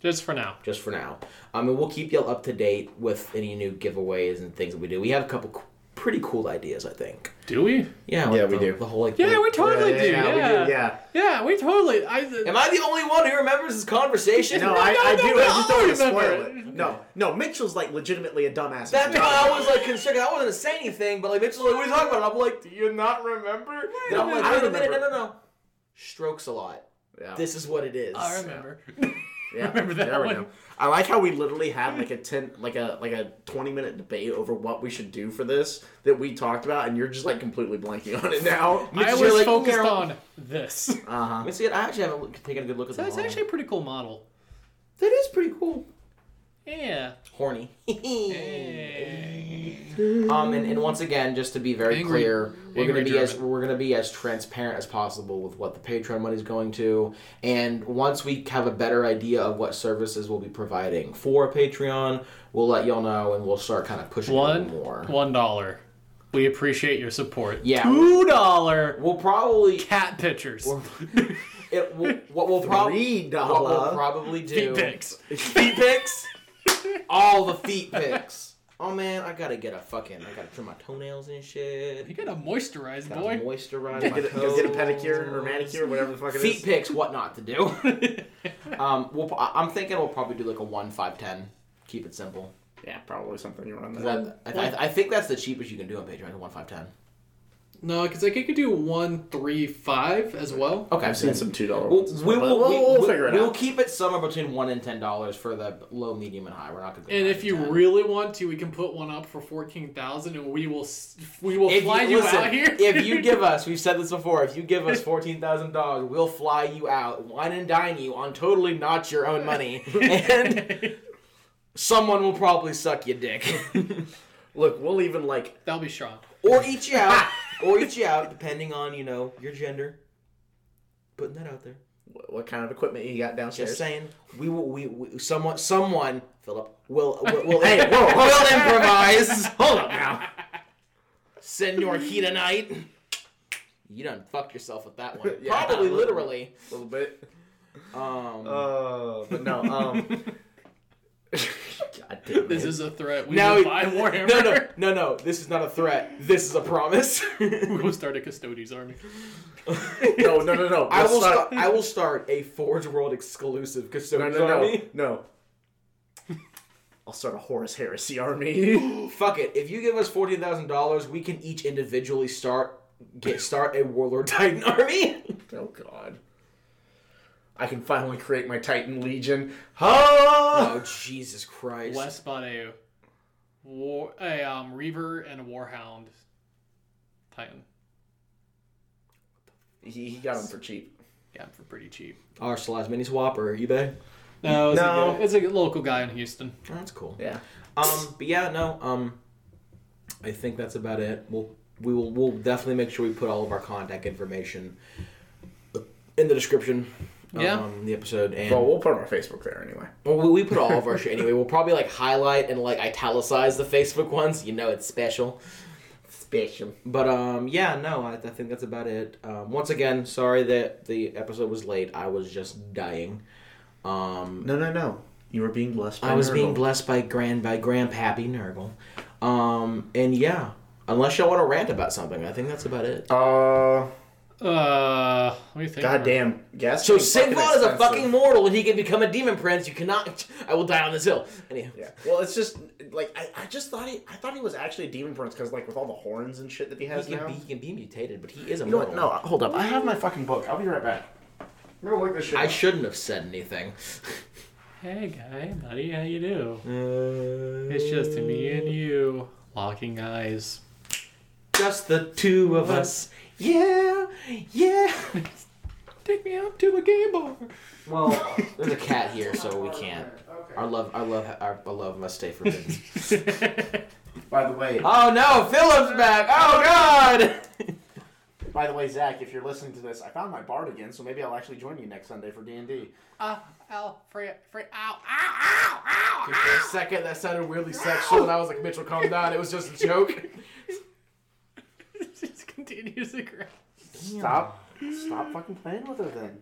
Just for now. just for now. Um, and we'll keep y'all up to date with any new giveaways and things that we do. We have a couple pretty cool ideas, I think. Do we? Yeah, Yeah, we the, do. The whole like, Yeah, the- we totally yeah, do. yeah, Yeah, we do, yeah. Yeah, we totally. I, Am I the only one who remembers this conversation? No, No, I, no, I no, do. we I just don't want to spoil remember it. No, no. Mitchell's like legitimately a dumbass. That's why I was like concerned. I wasn't gonna say anything, but like Mitchell's like, "What are you talking about?" I'm like, "Do you not remember?" Then I'm like, I "Wait a minute, no, remember. no, no." Strokes a lot. Yeah. This is what it is. I remember. Yeah, remember that there we one. go. I like how we literally had like a ten, like a like a twenty minute debate over what we should do for this that we talked about, and you're just like completely blanking on it now. I Mitch, was like, focused "Meow." on this. Uh huh. Let me see. I actually haven't taken a good look at So the it's model. actually a pretty cool model. that is pretty cool. Yeah. Horny. Hey. um, and, and once again, just to be very Angry- clear, we're gonna angry be as we're gonna be as transparent as possible with what the Patreon money is going to. And once we have a better idea of what services we'll be providing for Patreon, we'll let y'all know, and we'll start kind of pushing it One. more. One dollar. We appreciate your support. Yeah. Two dollar We'll probably cat pictures. it, we'll, what we'll probably Three what we'll probably do Feet pics. feet pics, all the feet pics. Oh man, I gotta get a fucking. I gotta trim my toenails and shit. You gotta moisturize, Gotta boy. moisturize Go my get, a, toes. get a pedicure or manicure, whatever the fuck it is. Feet pics, what not to do. um, we'll, I- I'm thinking we'll probably do like a one five ten. Keep it simple. Yeah, probably something you run 'Cause that. that- I, I, I think that's the cheapest you can do on Patreon. One five ten. No, because like you could do one, three, five as well. Okay, I've seen some two dollar We'll, ones. we but will, we'll, we, we'll figure it we'll out. keep it somewhere between one and ten dollars for the low, medium, and high. We're not gonna. And if you 10. really want to, we can put one up for fourteen thousand, and we will s- we will if fly you, you, listen, out here. if you give us, we've said this before, if you give us fourteen thousand dollars, we'll fly you out, wine and dine you on totally not your own money, and someone will probably suck your dick, Look, we'll even like That'll be Sean. or eat you out, or eat you out, depending on you know your gender. Putting that out there. wh- what kind of equipment you got downstairs. Just saying, we will. We, we someone someone Philip will will, will, Hey, whoa, will improvise. Hold up now, Senor Heatonite. You done fucked yourself with that one. Yeah, Probably little. literally. a little bit. Um, Uh, but no. Um. God damn This is a threat. We now will buy Warhammer. no no no no. This is not a threat. This is a promise. we will start a Custodes army. no, no, no, no. I We'll start- start. I will start a Forge World exclusive No, no, no, army. no. I'll start a Horus Heresy army. Fuck it. If you give us fourteen thousand dollars, we can each individually start get start a Warlord Titan army. oh God. I can finally create my Titan Legion. Ha! oh Jesus Christ! West bought a war a um Reaver and a Warhound Titan. He, he got them for cheap. Got 'em for pretty cheap. Our Celeste Mini Swap or eBay. No, it's, No. A, it's a local guy in Houston. Oh, that's cool. Yeah. Um, but yeah, no. Um, I think that's about it. We'll we will we'll definitely make sure we put all of our contact information in the description. Yeah. Um, the episode and Well, we'll put on our Facebook there anyway. Well, we, we put all of our shit anyway. We'll probably like highlight and like italicize the Facebook ones. You know, it's special. Special. But um, yeah, no, I, I think that's about it. Um, once again, sorry that the episode was late. I was just dying. Um, No, no, no. You were being blessed. By I was being blessed by grand by Grandpappy Nurgle. Um, and yeah, unless y'all want to rant about something, I think that's about it. Uh, Uh, let me think. goddamn. Gas. So is fucking is a fucking mortal, and he can become a demon prince. You cannot. I will die on this hill. Anyhow. Yeah. Well, it's just like I, I just thought he I thought he was actually a demon prince because like with all the horns and shit that he has He can, now. be, he can be mutated, but he is a You know mortal. what? No, hold up. I have my fucking book. I'll be right back. I'm gonna look this shit. I up. shouldn't have said anything. Hey guy, buddy, how you do? Uh, It's just me and you, locking eyes. just the two of us. Yeah, yeah. Take me out to a gay bar. Well, there's a cat here, so we can't. Our love, our love, our, our love must stay forbidden. By the way, oh no, Philip's back! Oh God! by the way, Zach, if you're listening to this, I found my bard again, so maybe I'll actually join you next Sunday for D and D. Ah, ow, free, free, ow, ow, ow, ow. For a second, that sounded weirdly sexual, and I was like, Mitchell, calm down. It was just a joke. Just continues to grow. Stop, stop fucking playing with her then.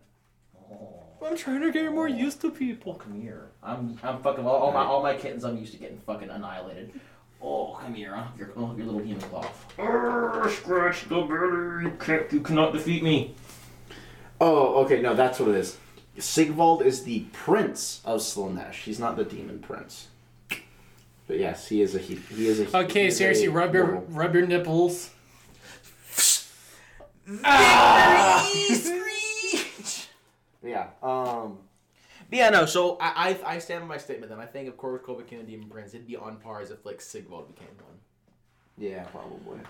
Oh. I'm trying to get more oh. used to people. Oh, come here. I'm, I'm fucking all, all my, all my kittens. I'm used to getting fucking annihilated. Oh, come here, huh? Your, oh, your little human claw. Scratch the belly. You can't, you cannot defeat me. Oh, okay, no, that's what it is. Sigvald is the prince of Slaanesh. He's not the demon prince. But yes, he is a he, he is a he Okay, is seriously, a rub your mortal. rub your nipples. Yeah. Um But yeah, no. So I, I I stand by my statement. Then I think if Korghos Khul became a demon prince, it'd be on par as if like Sigvald became one. yeah, probably.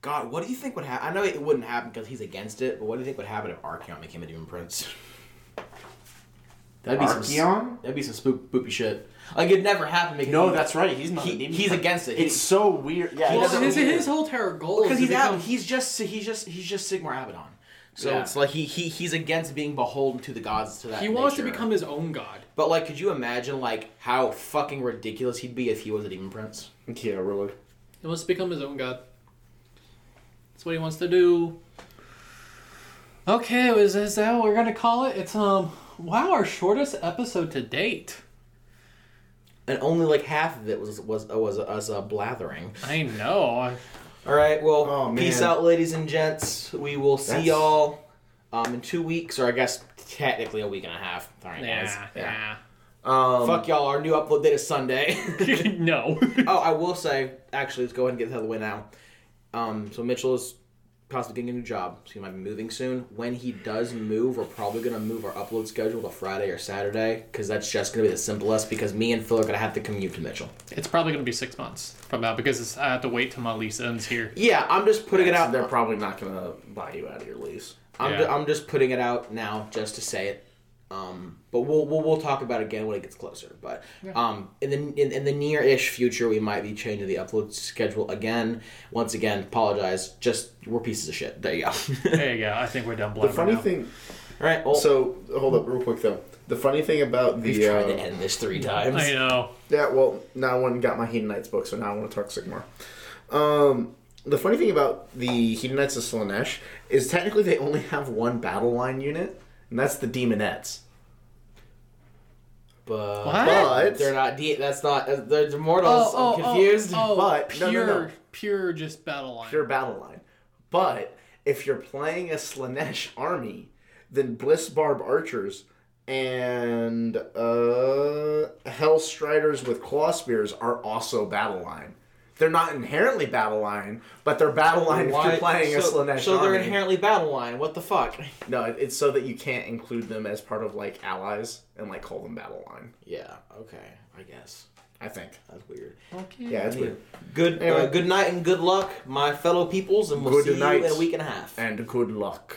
God, what do you think would happen? I know it wouldn't happen because he's against it, but what do you think would happen if Archaon became a demon prince? That'd be some Archaon? that'd be some spook boopy shit. Like it'd never happened. because No, he- that's right. He's not he- a demon. he's against it. It's so weird. Yeah, He it Well, his, weird. his whole terror goal because he's become. he's just he's just he's just Sigmar Abaddon. So Yeah. it's like he, he he's against being beholden to the gods to that. he wants to become his own god. But like, could you imagine like how fucking ridiculous he'd be if he was a demon prince? Yeah, really. He wants to become his own god. That's what he wants to do. Okay, is, is that what we're gonna call it? It's um wow, our shortest episode to date. And only like half of it was was was us uh, blathering. I know. All right, well, Oh, peace out, ladies and gents. We will see That's- y'all um, in two weeks, or I guess technically a week and a half. All right, guys. Yeah, Um, Fuck y'all. Our new upload date is Sunday. no. oh, I will say, actually, let's go ahead and get this out of the way now. Um, so Mitchell is possibly getting a new job, so he might be moving soon. When he does move, we're probably gonna move our upload schedule to Friday or Saturday because that's just gonna be the simplest. Because me and Phil are gonna have to commute to Mitchell. It's probably going to be six months from now because it's, I have to wait till my lease ends here. Yeah, I'm just putting it out. They're probably not gonna buy you out of your lease. I'm, Yeah. ju- I'm just putting it out now just to say it. Um, but we'll, we'll we'll talk about it again when it gets closer. But um, in the in, in the near-ish future, we might be changing the upload schedule again. Once again, apologize. Just we're pieces of shit. There you go. There you go. I think we're done The funny now. thing. All right. Well, So hold up, real quick though. The funny thing about we've the tried uh, to end this three times. I know. Yeah, well, now I went and got my Hedonites book, so now I want to talk Sigmar. Um, the funny thing about the Hedonites of Slaanesh is technically they only have one battle line unit, and that's the Daemonettes. But, What? But they're not. De- that's not. Uh, they're immortals. I'm confused. Oh, But- pure, no, no, no. pure, just battle line. pure battle line. But if you're playing a Slaanesh army, then Bliss Barb archers and uh, Hell Striders with claw spears are also battle line. They're not inherently battle line, but they're battle line if you're playing a so, Slaanesh so they're army. inherently battle line. What the fuck? no, it- it's so that you can't include them as part of like allies and like call them battle line. Yeah. Okay. I guess I think. that's weird. Okay. Yeah, it's weird. Good. Anyway. Uh, good night and good luck, my fellow peoples, and we'll Good see night. you in a week and a half. And good luck.